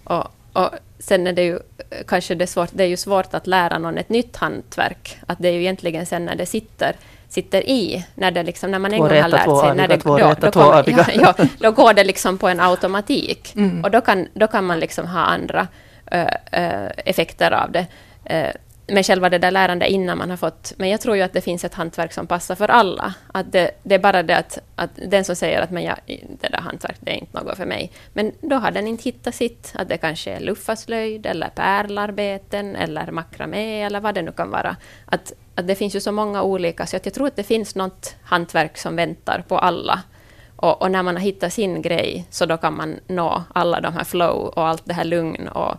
Och och sen är det ju kanske det, svårt, det är ju svårt att lära någon ett nytt hantverk. Att det är ju egentligen sen när det sitter, sitter i, när, det liksom, när man en gång har lärt sig... När det, då, då, kommer, ja, (laughs) ja, då går det liksom på en automatik. Mm. Och då kan, då kan man liksom ha andra ö, ö, effekter av det. Ö, med själva det där lärandet innan man har fått... Men jag tror ju att det finns ett hantverk som passar för alla. Att det, det är bara det att, att den som säger att men jag, det där hantverket det är inte något för mig. Men då har den inte hittat sitt. Att det kanske är luffaslöjd eller pärlarbeten eller makramé eller vad det nu kan vara. Att, att det finns ju så många olika, så att jag tror att det finns något hantverk som väntar på alla. Och, och, när man har hittat sin grej, så då kan man nå alla de här flow och allt det här lugn och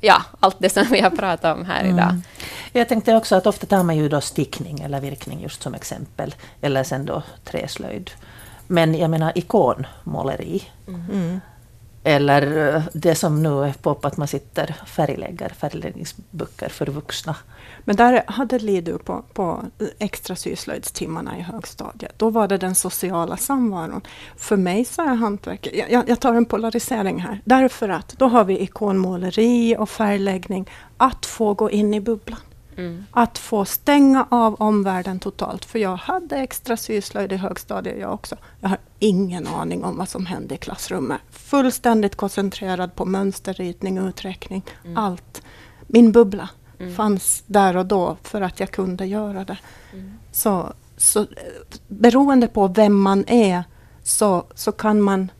ja, allt det som vi har pratat om här idag. Mm. Jag tänkte också att ofta tar man ju då stickning eller virkning just som exempel, eller sen då träslöjd. Men jag menar ikonmåleri. Mm. Eller eh, det som nu är på att man sitter färglägger, färgläggningsböcker för vuxna. Men där hade Lidu på, på extra syslöjdstimmarna i högstadiet. Då var det den sociala samvaron. För mig så är hantverket, jag, jag tar en polarisering här, därför att då har vi ikonmåleri och färgläggning, att få gå in i bubblan. Mm. Att få stänga av omvärlden totalt. För jag hade extra syslöjd i högstadiet jag också. Jag har ingen aning om vad som hände i klassrummet. Fullständigt koncentrerad på mönsterritning, uträkning, mm. allt. Min bubbla mm. fanns där och då för att jag kunde göra det. Mm. Så, så beroende på vem man är så, så kan man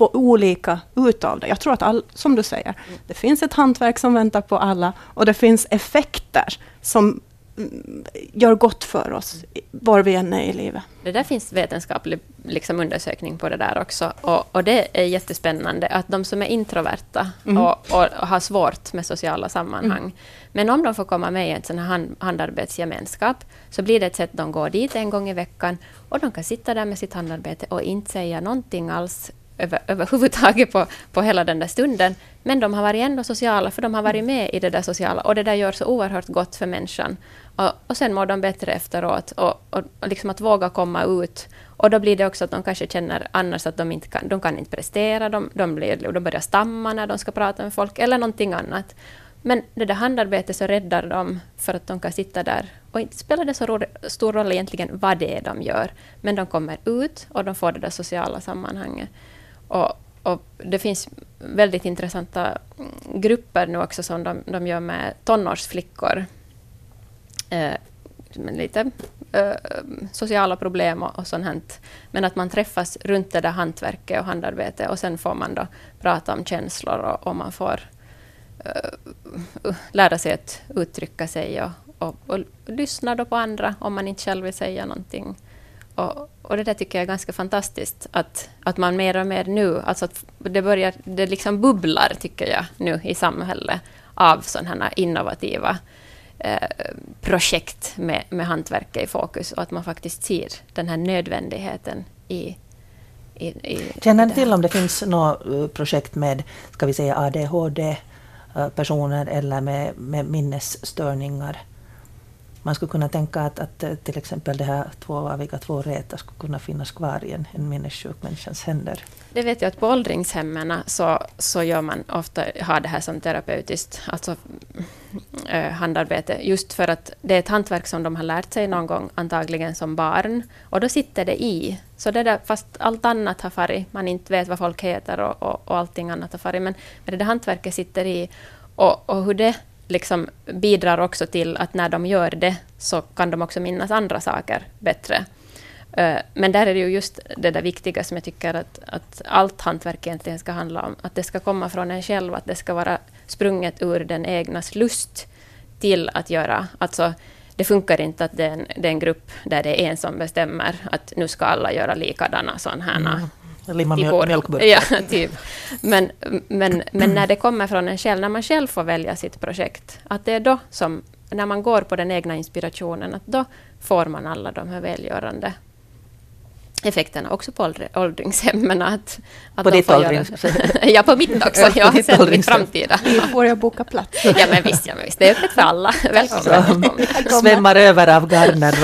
få olika utav det. Jag tror att, all, som du säger, det finns ett hantverk som väntar på alla och det finns effekter som mm, gör gott för oss var vi än är i livet. Det där finns vetenskaplig liksom, undersökning på det där också. Och, och, det är jättespännande att de som är introverta mm. och, och, och, har svårt med sociala sammanhang, mm. men om de får komma med i en sån här hand, handarbetsgemenskap, så blir det ett sätt de går dit en gång i veckan och de kan sitta där med sitt handarbete och inte säga någonting alls över, överhuvudtaget på, på hela den där stunden. Men de har varit ändå sociala, för de har varit med i det där sociala. Och det där gör så oerhört gott för människan. Och, och sen mår de bättre efteråt. Och, och, och liksom att våga komma ut. Och då blir det också att de kanske känner annars att de inte kan, de kan inte prestera. De, de, blir, de börjar stamma när de ska prata med folk, eller någonting annat. Men det där handarbetet så räddar dem för att de kan sitta där. Och inte spelar det så stor roll egentligen vad det är de gör. Men de kommer ut och de får det där sociala sammanhanget. Och, och det finns väldigt intressanta grupper nu också som de, de gör med tonårsflickor. Eh, med lite eh, sociala problem och, och sånt. Här. Men att man träffas runt det där hantverket och handarbetet. och sen får man då prata om känslor och, och man får eh, lära sig att uttrycka sig och, och, och lyssna då på andra om man inte själv vill säga någonting. Och, och det där tycker jag är ganska fantastiskt, att, att man mer och mer nu, alltså att det börjar, det liksom bubblar, tycker jag, nu i samhället av sådana här innovativa eh, projekt med, med hantverket i fokus och att man faktiskt ser den här nödvändigheten i, i, i Känner ni till om det finns något eh, projekt med, ska vi säga ADHD-personer eh, eller med, med minnesstörningar? Man skulle kunna tänka att, att eh, till exempel det här tvåaviga tvåräta skulle kunna finnas kvar i en, en minnessjuk människans händer. Det vet jag att på åldringshemmen så, så gör man ofta, har det här som terapeutiskt, alltså äh, handarbete, just för att det är ett hantverk som de har lärt sig någon gång, antagligen som barn, och då sitter det i. Så det där, fast allt annat har farit, man inte vet vad folk heter och, och, och allting annat har farit, men, men det där hantverket sitter i, och, och hur det liksom bidrar också till att när de gör det så kan de också minnas andra saker bättre. Eh, men där är det ju just det där viktiga som jag tycker att, att allt hantverk egentligen ska handla om. Att det ska komma från en själv, att det ska vara sprunget ur den egnas lust till att göra. Alltså, det funkar inte att det är, en, det är en grupp där det är en som bestämmer att nu ska alla göra likadana sådana här mm limma mjölkburkar. Ja, (laughs) typ. Men, men, men när det kommer från en själv, när man själv får välja sitt projekt, att det är då som, när man går på den egna inspirationen, att då får man alla de här välgörande effekterna också på åldringshemmen. Att, att på ditt åldringshem? (laughs) ja, på mitt (laughs) också. Ja, ja sen mitt framtida. Får jag boka plats? (laughs) ja, men visst, ja, men visst. Det är öppet för alla. Välkommen. Svämmar över av garner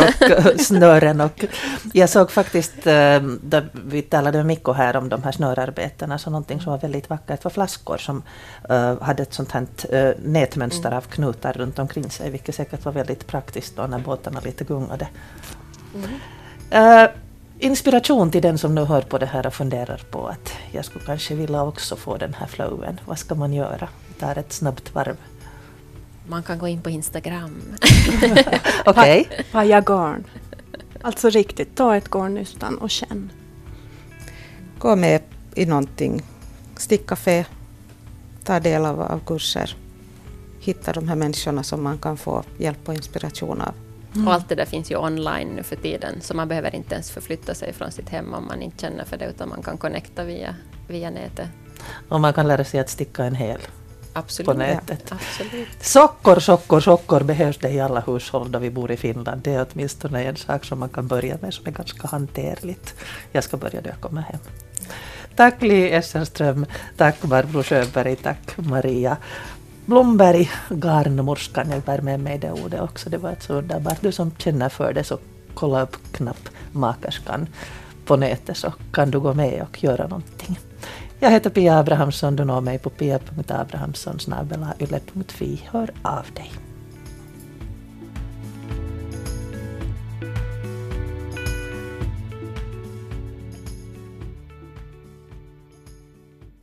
och snören. Och jag såg faktiskt, eh, då vi talade med Mikko här om de här snörarbetena, så någonting som var väldigt vackert var flaskor som uh, hade ett sånt här uh, nätmönster av knutar runt omkring sig, vilket säkert var väldigt praktiskt då när båtarna lite gungade. Mm. Inspiration till den som nu hör på det här och funderar på att jag skulle kanske vilja också få den här flowen. Vad ska man göra? Vi tar ett snabbt varv. Man kan gå in på Instagram. (laughs) Okej. Okay. Paja garn. Alltså riktigt, ta ett garnnystan och känn. Gå med i någonting. Stickcafé, ta del av, av kurser. Hitta de här människorna som man kan få hjälp och inspiration av. Mm. Och allt det där finns ju online nu för tiden, så man behöver inte ens förflytta sig från sitt hem om man inte känner för det, utan man kan connecta via, via nätet. Och man kan lära sig att sticka en hel Absolut. på nätet. Ja, absolut. Sockor, sockor, sockor behövs det i alla hushåll då vi bor i Finland. Det är åtminstone en sak som man kan börja med som är ganska hanterligt. Jag ska börja då jag kommer hem. Tack Li Essenström, tack Barbro Sjöberg, tack Maria Blomberg, garnmorskan. Jag bär med mig det ordet också. Det var ett så underbart. Du som känner för det så kolla upp knappmakerskan på nätet så kan du gå med och göra någonting. Jag heter Pia Abrahamsson. Du når mig på pia.abrahamsson.yle.fi. Hör av dig.